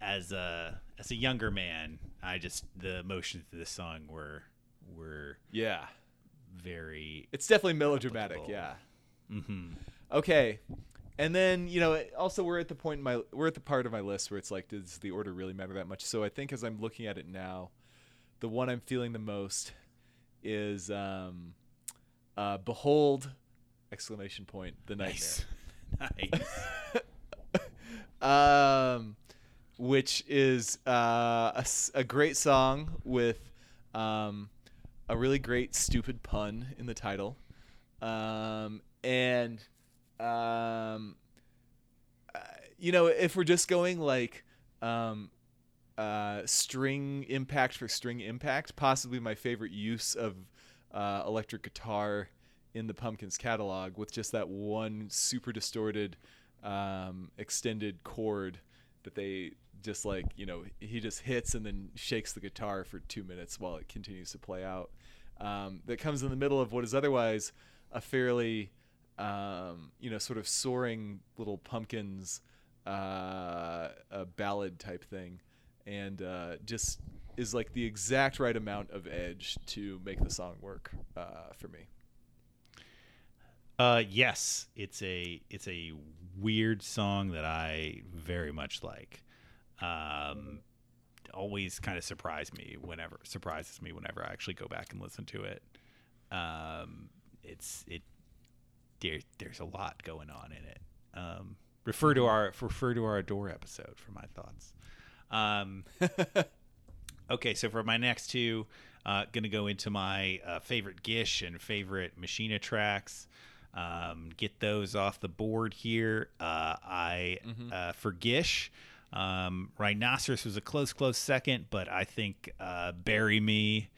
as a as a younger man, I just the emotions of this song were were yeah very. It's definitely melodramatic. Applicable. Yeah. Mm-hmm. Okay, and then you know also we're at the point in my we're at the part of my list where it's like does the order really matter that much? So I think as I'm looking at it now, the one I'm feeling the most is um, uh, behold exclamation point the nightmare. Nice. [laughs] nice. [laughs] um, which is uh, a, a great song with um, a really great stupid pun in the title, um, and um, uh, you know if we're just going like um, uh, string impact for string impact, possibly my favorite use of uh, electric guitar in the Pumpkins catalog with just that one super distorted um, extended chord that they just like you know he just hits and then shakes the guitar for two minutes while it continues to play out um, that comes in the middle of what is otherwise a fairly um, you know sort of soaring little pumpkins uh, a ballad type thing. And uh, just is like the exact right amount of edge to make the song work uh, for me uh, yes, it's a it's a weird song that I very much like. Um, always kind of surprise me whenever surprises me whenever I actually go back and listen to it. Um, it's it there, there's a lot going on in it. Um, refer to our refer to our adore episode for my thoughts. Um, [laughs] okay, so for my next two, uh, gonna go into my uh, favorite Gish and favorite Machina tracks. Um, get those off the board here. Uh, I mm-hmm. Uh, for Gish. Um, Rhinoceros was a close, close second, but I think uh, Bury Me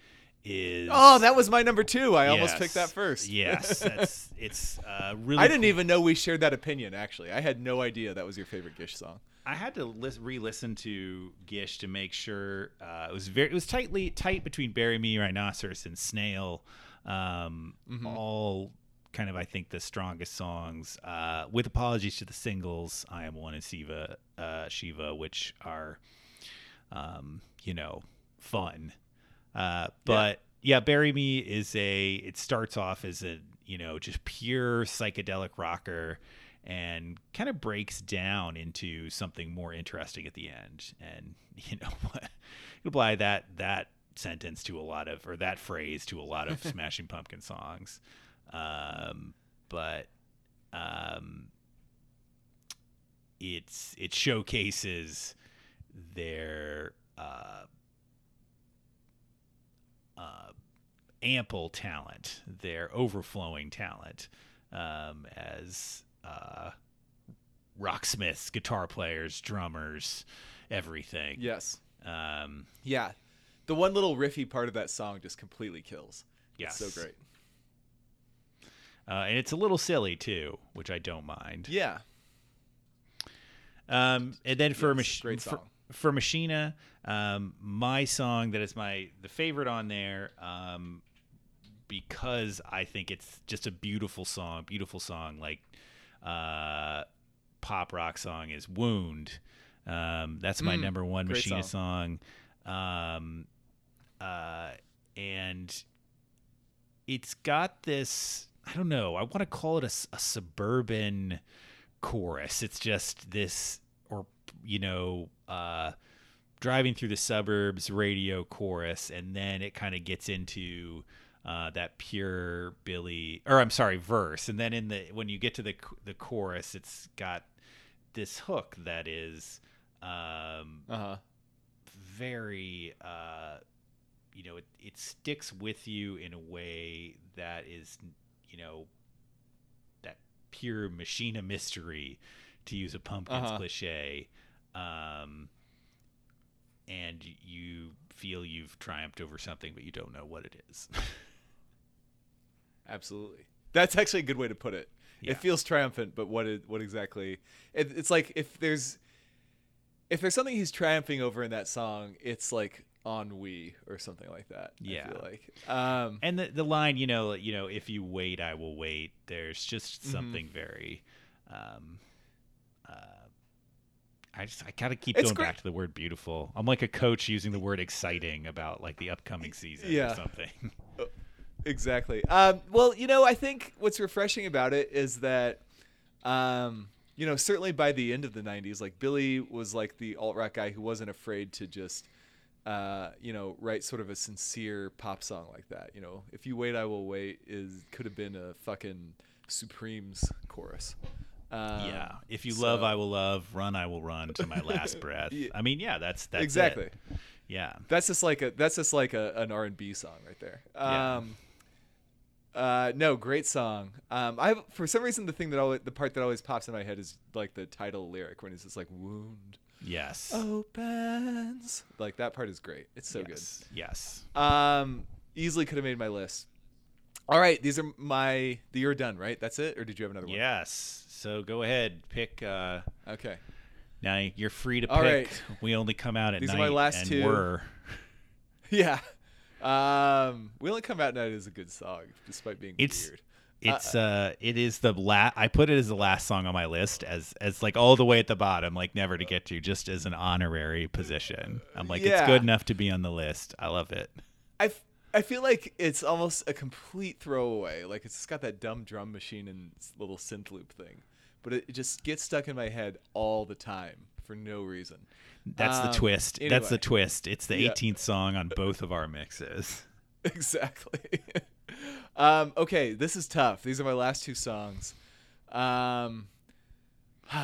is. Oh, that was my number two. I yes, almost picked that first. yes, [laughs] that's it's uh, really. I didn't cool. even know we shared that opinion. Actually, I had no idea that was your favorite Gish song. I had to re-listen to Gish to make sure uh, it was very it was tightly tight between Bury Me, Rhinoceros, and Snail. Um, mm-hmm. All kind of I think the strongest songs. Uh, with apologies to the singles, I am one and Shiva, uh, Shiva, which are, um, you know, fun. Uh, but yeah. yeah, Bury Me is a. It starts off as a you know just pure psychedelic rocker, and kind of breaks down into something more interesting at the end. And [laughs] you know, you apply that that sentence to a lot of or that phrase to a lot of [laughs] Smashing Pumpkin songs. Um, but um, it's it showcases their uh, uh, ample talent, their overflowing talent um, as uh, rocksmiths, guitar players, drummers, everything. Yes. Um, Yeah. The one little riffy part of that song just completely kills. yes. It's so great. Uh, and it's a little silly too, which I don't mind. Yeah. Um, and then for Yes, Mach- great for, song. for Machina, um, my song that is my the favorite on there, um, because I think it's just a beautiful song, beautiful song, like uh, pop rock song is "Wound." Um, that's my Mm, number one Machina song, um, uh, and it's got this. I don't know. I want to call it a suburban chorus. It's just this, or you know, uh, driving through the suburbs radio chorus, and then it kind of gets into uh, that pure Billy, or I'm sorry, verse, and then in the when you get to the the chorus, it's got this hook that is um, Uh huh. very uh, you know it, it sticks with you in a way that is you know that pure machina mystery to use a pumpkins Uh-huh. cliche um, and you feel you've triumphed over something but you don't know what it is [laughs] Absolutely. That's actually a good way to put it. Yeah. It feels triumphant, but what it, what exactly? It, it's like if there's if there's something he's triumphing over in that song, it's like ennui or something like that. I Yeah. feel like. Um, and the, the line you know you know if you wait i will wait there's just Mm-hmm. something very um, uh, I just I gotta keep It's going great- back to the word beautiful. I'm like a coach using the word exciting about like the upcoming season Yeah. or something. [laughs] Exactly. Um, well, you know, I think what's refreshing about it is that, um, you know, certainly by the end of the '90s, like Billy was like the alt rock guy who wasn't afraid to just, uh, you know, write sort of a sincere pop song like that. You know, if you wait, I will wait is could have been a fucking Supremes chorus. Um, yeah. If you so- love, I will love. Run, I will run to my last [laughs] breath. Yeah. I mean, yeah, that's that's it. exactly. Yeah. That's just like a that's just like a, an R and B song right there. Yeah. Um, uh, no, great song. Um, I for some reason the thing that always, the part that always pops in my head is like the title lyric when it's just like wound Yes. opens. Like that part is great. It's so yes. Yes. Um, easily could have made my list. All right, these are my. The you're done, right? That's it, or did you have another one? Yes. So go ahead, pick. Uh, Okay. now you're free to All pick. right. We only come out at These are my last and two. We're, [laughs] Yeah. Um, we only come out at night is a good song, despite being It's- weird. It's uh, it is the last. I put it as the last song on my list, as as like all the way at the bottom, like never to get to, just as an honorary position. I'm like, it's good enough to be on the list. I love it. I, f- I feel like it's almost a complete throwaway. Like it's just got that dumb drum machine and little synth loop thing, but it, it just gets stuck in my head all the time for no reason. That's the Um, twist. That's the twist. It's the Yeah. 18th song on both of our mixes. [laughs] exactly. [laughs] um, okay, this is tough. These are my last two songs. Um, [sighs]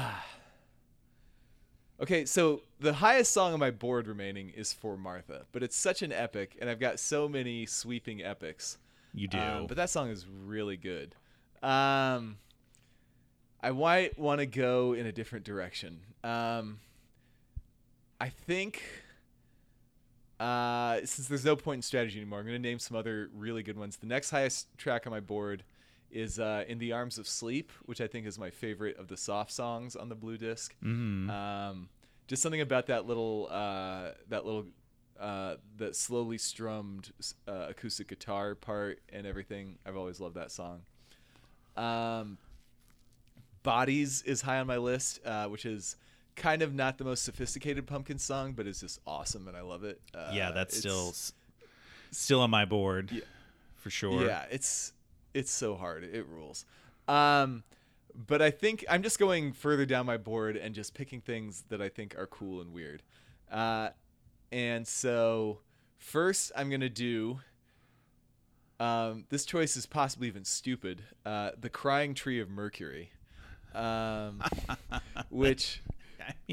okay, so the highest song on my board remaining is for Martha, but it's such an epic, and I've got so many sweeping epics. You do. Um, but that song is really good. Um, I might want to go in a different direction. Um, I think uh, since there's no point in strategy anymore, I'm going to name some other really good ones. The next highest track on my board is uh, "In the Arms of Sleep," which I think is my favorite of the soft songs on the blue disc. Mhm. Um, just something about that little uh, that little uh, that slowly strummed uh, acoustic guitar part and everything. I've always loved that song. Um, Bodies is high on my list, uh, which is kind of not the most sophisticated pumpkin song, but it's just awesome and I love it. Uh, yeah, that's still still on my board Yeah. for sure. Yeah, it's it's so hard. It rules. Um, but I think I'm just going further down my board and just picking things that I think are cool and weird. Uh, and so first, I'm gonna do. Um, this choice is possibly even stupid. Uh, the Crying Tree of Mercury, um, [laughs] which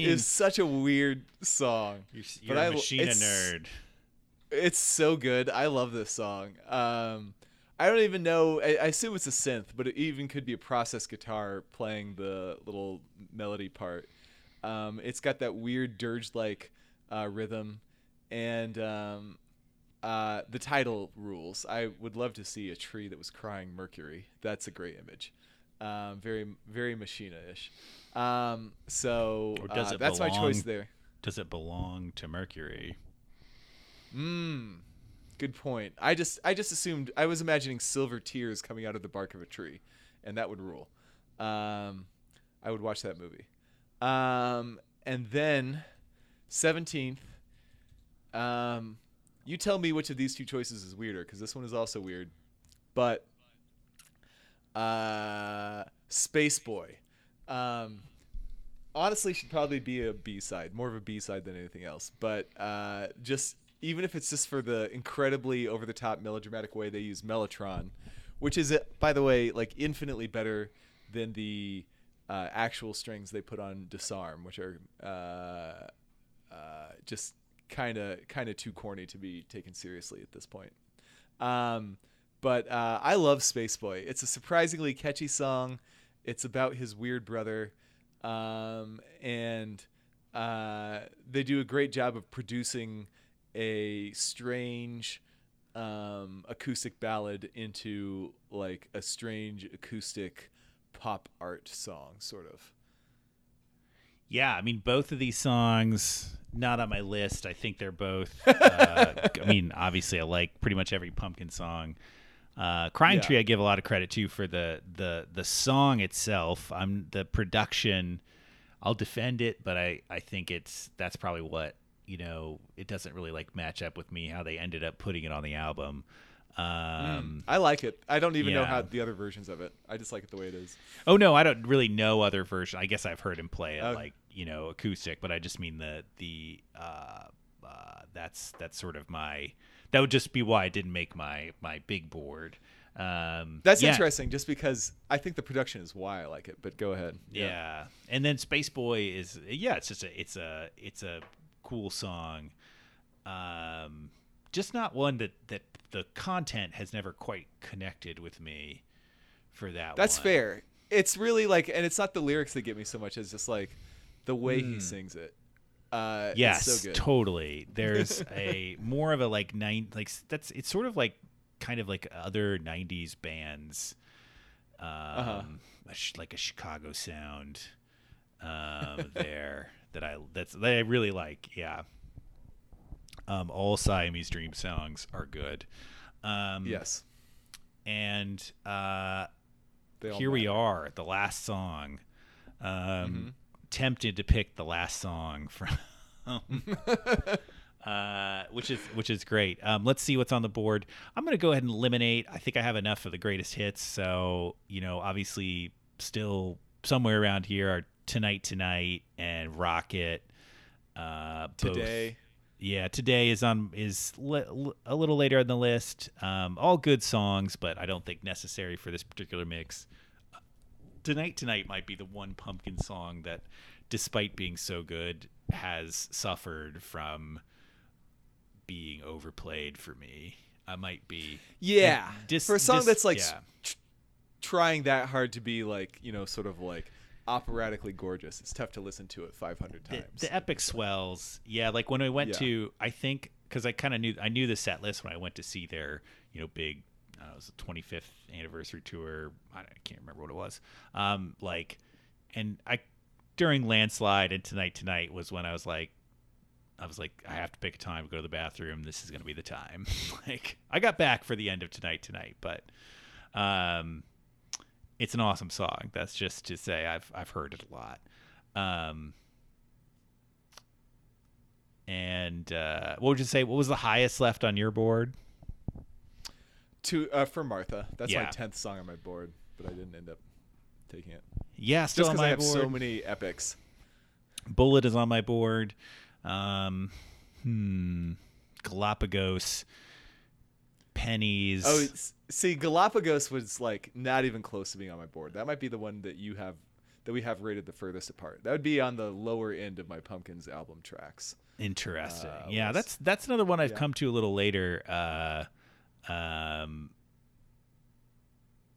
I mean, is such a weird song. you're, but you're I- a machine it's- nerd. It's so good. I love this song. Um, I don't even know. I, I assume it's a synth, but it even could be a process guitar playing the little melody part. Um, it's got that weird dirge-like uh, rhythm, and um, uh, the title rules. I would love to see a tree that was crying Mercury. That's a great image. Um, very, very Machina-ish. Um, so uh, that's my choice there. Does it belong to Mercury? Mm. Good point. I just I just assumed I was imagining silver tears coming out of the bark of a tree, and that would rule. Um, I would watch that movie. Um, and then seventeenth. Um, you tell me which of these two choices is weirder, because this one is also weird. But uh, Spaceboy. Um, honestly should probably be a B side, more of a B side than anything else. But uh, just even if it's just for the incredibly over the top melodramatic way they use Mellotron, which is uh, by the way like infinitely better than the uh, actual strings they put on Disarm, which are uh, uh, just kind of kind of too corny to be taken seriously at this point. Um, but uh, I love Spaceboy. It's a surprisingly catchy song. It's about his weird brother, um, and uh, they do a great job of producing a strange um, acoustic ballad into like a strange acoustic pop art song, sort of. Yeah, I mean, both of these songs not on my list. I think they're both. [laughs] Uh, I mean, obviously, I like pretty much every Pumpkin song. Uh, Crying Yeah. Tree, I give a lot of credit to for the the the song itself. I'm the production. I'll defend it, but I I think it's that's probably what you know. It doesn't really like match up with me how they ended up putting it on the album. Um, I like it. I don't even know how the other versions of it. I just like it the way it is. Oh no, I don't really know other version. I guess I've heard him play it Okay. like you know acoustic, but I just mean the the uh, uh, that's that's sort of my that would just be why I didn't make my my big board. Um, That's yeah, interesting, just because I think the production is why I like it. But go ahead. Yeah. and then Spaceboy is yeah, it's just a it's a it's a cool song. Um, just not one that that the content has never quite connected with me for that. That's one. fair. It's really like, and it's not the lyrics that get me so much as just like the way Hmm. he sings it. Uh, Yes, so totally. There's [laughs] a more of a like nine like that's it's sort of like kind of like other '90s bands, um, Uh-huh. like a Chicago sound um, [laughs] there that I that's that I really like. Yeah, um, all Siamese Dream songs are good. Um, yes. and uh, here we are, the last song. Um, Mm-hmm. Tempted to pick the last song from, [laughs] uh, which is which is great. Um, let's see what's on the board. I'm gonna go ahead and eliminate. I think I have enough of the greatest hits. So you know, obviously, still somewhere around here are Tonight Tonight and Rocket. Uh, both- Today. yeah, today is on is li- li- a little later on the list. Um, all good songs, but I don't think necessary for this particular mix. Tonight, tonight might be the one pumpkin song that, despite being so good, has suffered from being overplayed for me. I might be Yeah. dis- For a song dis- that's like yeah. tr- trying that hard to be like, you know, sort of like operatically gorgeous, it's tough to listen to it 500 times. the epic swells yeah like when i went Yeah. to i think because i kind of knew i knew the set list when i went to see their you know big know, it was the 25th anniversary tour i, can't remember what it was um like and i during landslide and tonight tonight was when i was like I was like, I have to pick a time to go to the bathroom. This is going to be the time. [laughs] like, I got back for the end of tonight tonight, but um, it's an awesome song. That's just to say I've I've heard it a lot. Um, and uh, what would you say? What was the highest left on your board? To uh, for Martha. That's my 10th song on my board, but I didn't end up taking it. Yeah, still Just on because I have board. so many epics. Bullet is on my board. Um, hmm. Galapagos. Pennies. Oh, see, Galapagos was like not even close to being on my board. That might be the one that you have that we have rated the furthest apart. That would be on the lower end of my Pumpkins album tracks. Interesting. uh, yeah, was- that's that's another one I've yeah. come to a little later, uh, um,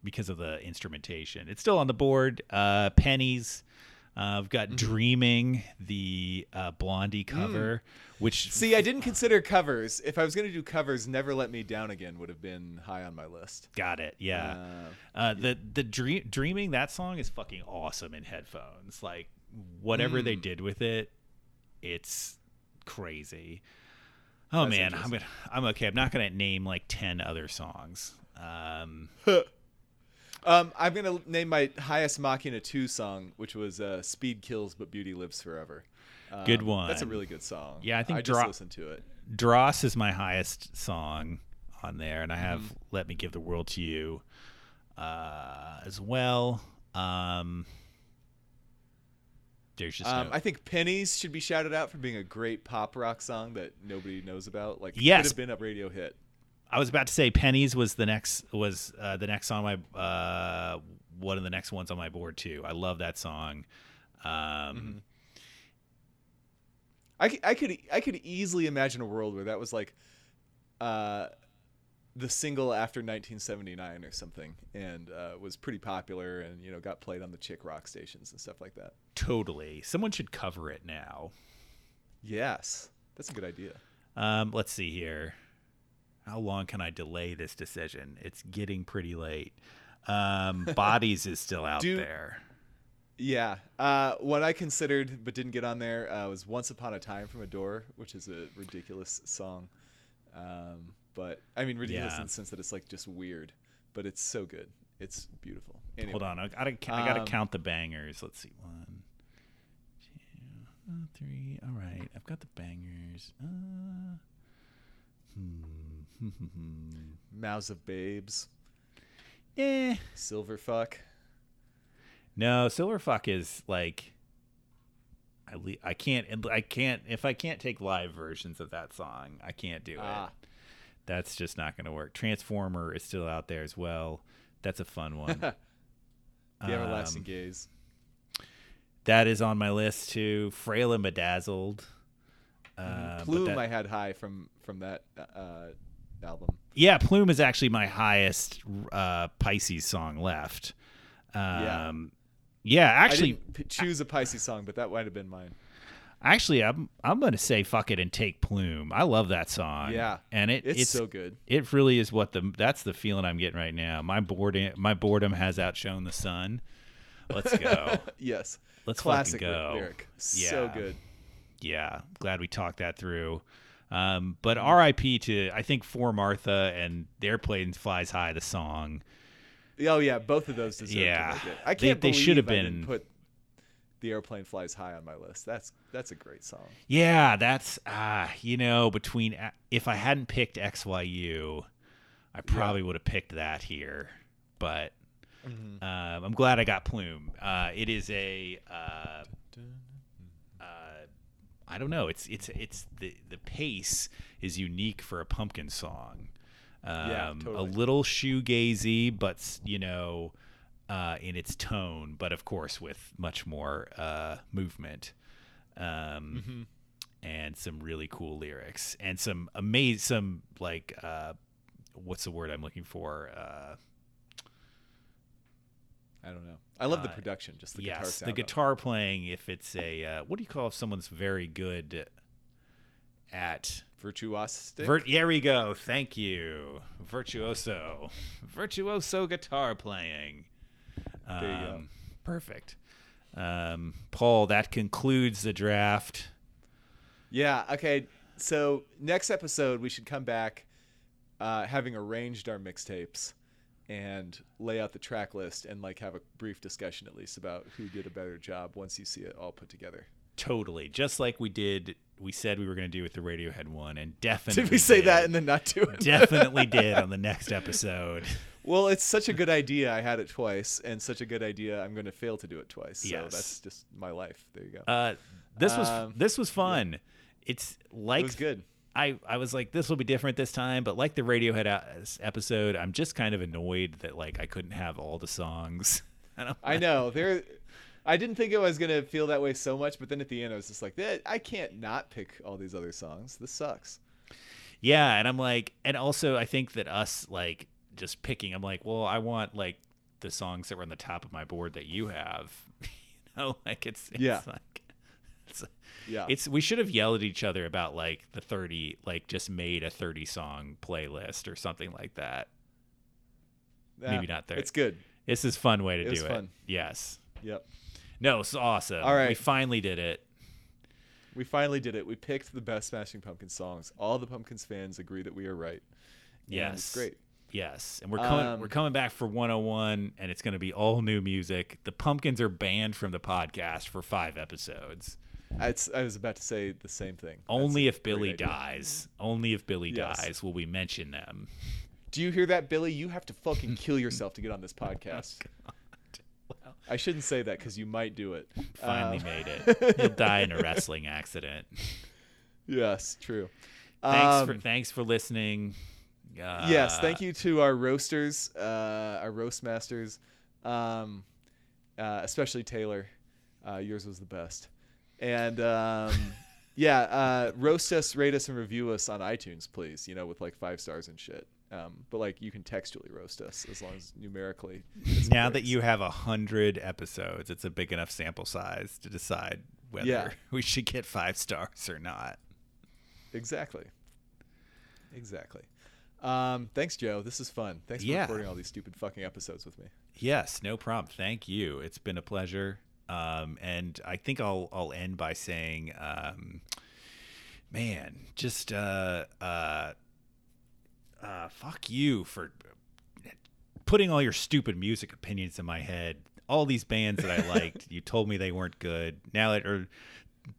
because of the instrumentation. It's still on the board. Uh, pennies. Uh, I've got Mm-hmm. "Dreaming," the uh, Blondie Mm. cover, which See, I didn't consider covers. If I was going to do covers, "Never Let Me Down Again" would have been high on my list. got it. Yeah. Uh, Uh, the the dream dreaming that song is fucking awesome in headphones. Like whatever they Mm. did with it, it's crazy. Oh That's man, I'm gonna I'm okay. I'm not gonna name like ten other songs. Um, [laughs] Um, I'm gonna name my highest Machina 2 song, which was uh, "Speed Kills But Beauty Lives Forever." Um, Good one. That's a really good song. Yeah, I think I just listened to it. Dross is my highest song on there, and I have Mm-hmm. "Let Me Give the World to You" uh, as well. Um, there's just Um, no- I think "Pennies" should be shouted out for being a great pop rock song that nobody knows about. Like, Yes. could have been a radio hit. I was about to say pennies was the next was uh, the next song on my uh, one of the next ones on my board too. I love that song. Um, Mm-hmm. I, I could I could easily imagine a world where that was like uh, the single after 1979 or something, and uh, was pretty popular, and you know got played on the chick rock stations and stuff like that. Totally, someone should cover it now. Yes, that's a good idea. Um, let's see here. How long can I delay this decision? It's getting pretty late. Um, [laughs] Bodies is still out Do- there. Yeah, uh, what I considered but didn't get on there uh, was "Once Upon a Time" from Adore, which is a ridiculous song. Um, but I mean, ridiculous Yeah. in the sense that it's like just weird, but it's so good. It's beautiful. Anyway, Hold on, I gotta I gotta Um, count the bangers. Let's see, one, two, uh, three. All right, I've got the bangers. Uh, hmm. [laughs] Mouths of Babes, Eh. Silverfuck. No, Silverfuck is like I le- I can't I can't if I can't take live versions of that song, I can't do Ah. it. That's just not going to work. Transformer is still out there as well. That's a fun one. [laughs] The Everlasting Um, Gaze. that is on my list too. Frail and Bedazzled. Uh, Mm-hmm. Plume that- I had high from from that uh, album. yeah, Plume is actually my highest uh, Pisces song left. Um, Yeah. yeah, actually, choose a Pisces song, but that might have been mine. Actually, I'm I'm gonna say fuck it and take Plume. I love that song. Yeah, and it It's, it's, so good. it really is what the that's the feeling I'm getting right now. My boredom my boredom has outshone the sun. Let's go. [laughs] Yes, Let's classic go. lyric. So good. yeah, glad we talked that through. Um, but R.I.P. to I think for Martha and the aeroplane flies high the song. Oh yeah, both of those deserve Yeah. to make it. I They- can't they believe should have been- put the aeroplane flies high on my list. That's that's a great song. Yeah, that's ah, you know, between if I hadn't picked XYU, I probably would have picked that here. But Mm-hmm. um, I'm glad I got Plume. Uh, it is a uh, uh, I don't know. It's it's it's the the pace is unique for a pumpkin song. Um, Yeah, A little shoegazy, but you know, uh, in its tone, but of course with much more uh, movement. Um, Mm-hmm. and some really cool lyrics and some amazing some like uh what's the word i'm looking for uh I don't know. I love the Uh, production, just the guitar yes sound. the guitar playing if it's a uh, what do you call if someone's very good at virtuosistic. Vir- there we go thank you virtuoso virtuoso guitar playing There you go. perfect um paul that concludes the draft Yeah. Okay. So next episode we should come back, uh, having arranged our mixtapes, and lay out the track list and like have a brief discussion at least about who did a better job once you see it all put together. Totally, just like we did. We said we were going to do with the Radiohead one, and definitely Did we say that and then not do it? definitely [laughs] did on the next episode. Well, it's such a good idea. I had it twice, and such a good idea. I'm going to fail to do it twice. So Yes. that's just my life. There you go. Uh, this was Um, this was fun. It's like it was good. I, I was like, this will be different this time, but like the Radiohead episode, I'm just kind of annoyed that like I couldn't have all the songs. [laughs] I don't. I know there. I didn't think it was gonna feel that way so much, but then at the end, I was just like, "Eh, I can't not pick all these other songs. This sucks. Yeah, and I'm like, and also I think that us like just picking, I'm like, well, I want like the songs that were on the top of my board that you have. [laughs] you know, like it's, it's Yeah. like it's Yeah, it's we should have yelled at each other about like the 30 like just made a 30 song playlist or something like that. Yeah, maybe not there. It's good. This is fun way to It do it. fun. Yes. Yep. No, it's awesome. All right. We finally did it. We finally did it. We picked the best Smashing Pumpkins songs. All the Pumpkins fans agree that we are right. And Yes. it's great. Yes, and we're coming. Um, we're coming back for 101, and it's going to be all new music. The Pumpkins are banned from the podcast for five episodes. It's, I was about to say the same thing. Only a if Billy dies. Only if Billy Yes. dies will we mention them. Do you hear that, Billy? You have to fucking kill [laughs] yourself to get on this podcast. I shouldn't say that because you might do it. Finally Um, made it. [laughs] He'll die in a wrestling accident. yes, true. Thanks for Um, thanks for listening. Uh, yes, thank you to our roasters, uh, our roast masters, um, uh, especially Taylor. Uh, yours was the best. And um, [laughs] yeah, uh, roast us, rate us, and review us on iTunes, please. You know, with like five stars and shit. Um, but like you can textually roast us as long as numerically. Now that you have a hundred episodes, it's a big enough sample size to decide whether Yeah. [laughs] we should get five stars or not. exactly, exactly. Um, thanks, Joe. This is fun. Thanks for Yeah. recording all these stupid fucking episodes with me. Yes, no problem. Thank you. It's been a pleasure. Um, and I think I'll I'll end by saying, um, man, just uh, uh, uh, fuck you for putting all your stupid music opinions in my head. All these bands that I [laughs] liked, you told me they weren't good. Now it are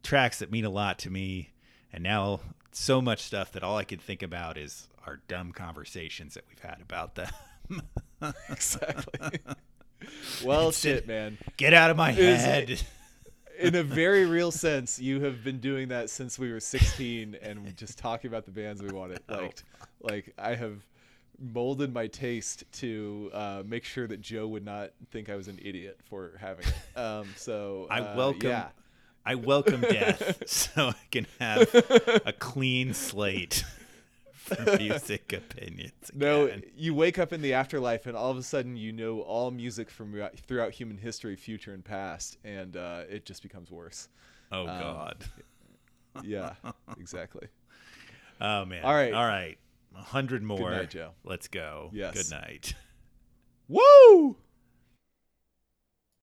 tracks that mean a lot to me, and now so much stuff that all I can think about is our dumb conversations that we've had about them. [laughs] exactly. [laughs] well, shit, man. Get out of my head. In a very real sense, you have been doing that since we were 16 and just talking about the bands we wanted. [laughs] Oh. Like, like I have molded my taste to uh, make sure that Joe would not think I was an idiot for having it. Um, so I uh, welcome Yeah. I welcome death [laughs] so I can have a clean slate [laughs] music opinions. No, you wake up in the afterlife and all of a sudden you know all music from throughout- human history, future and past, and uh, it just becomes worse. Oh um, God. [laughs] Yeah, exactly. [laughs] Oh man. all right. All right. A hundred more. night, Joe. Let's go. Yes. Good night. Woo!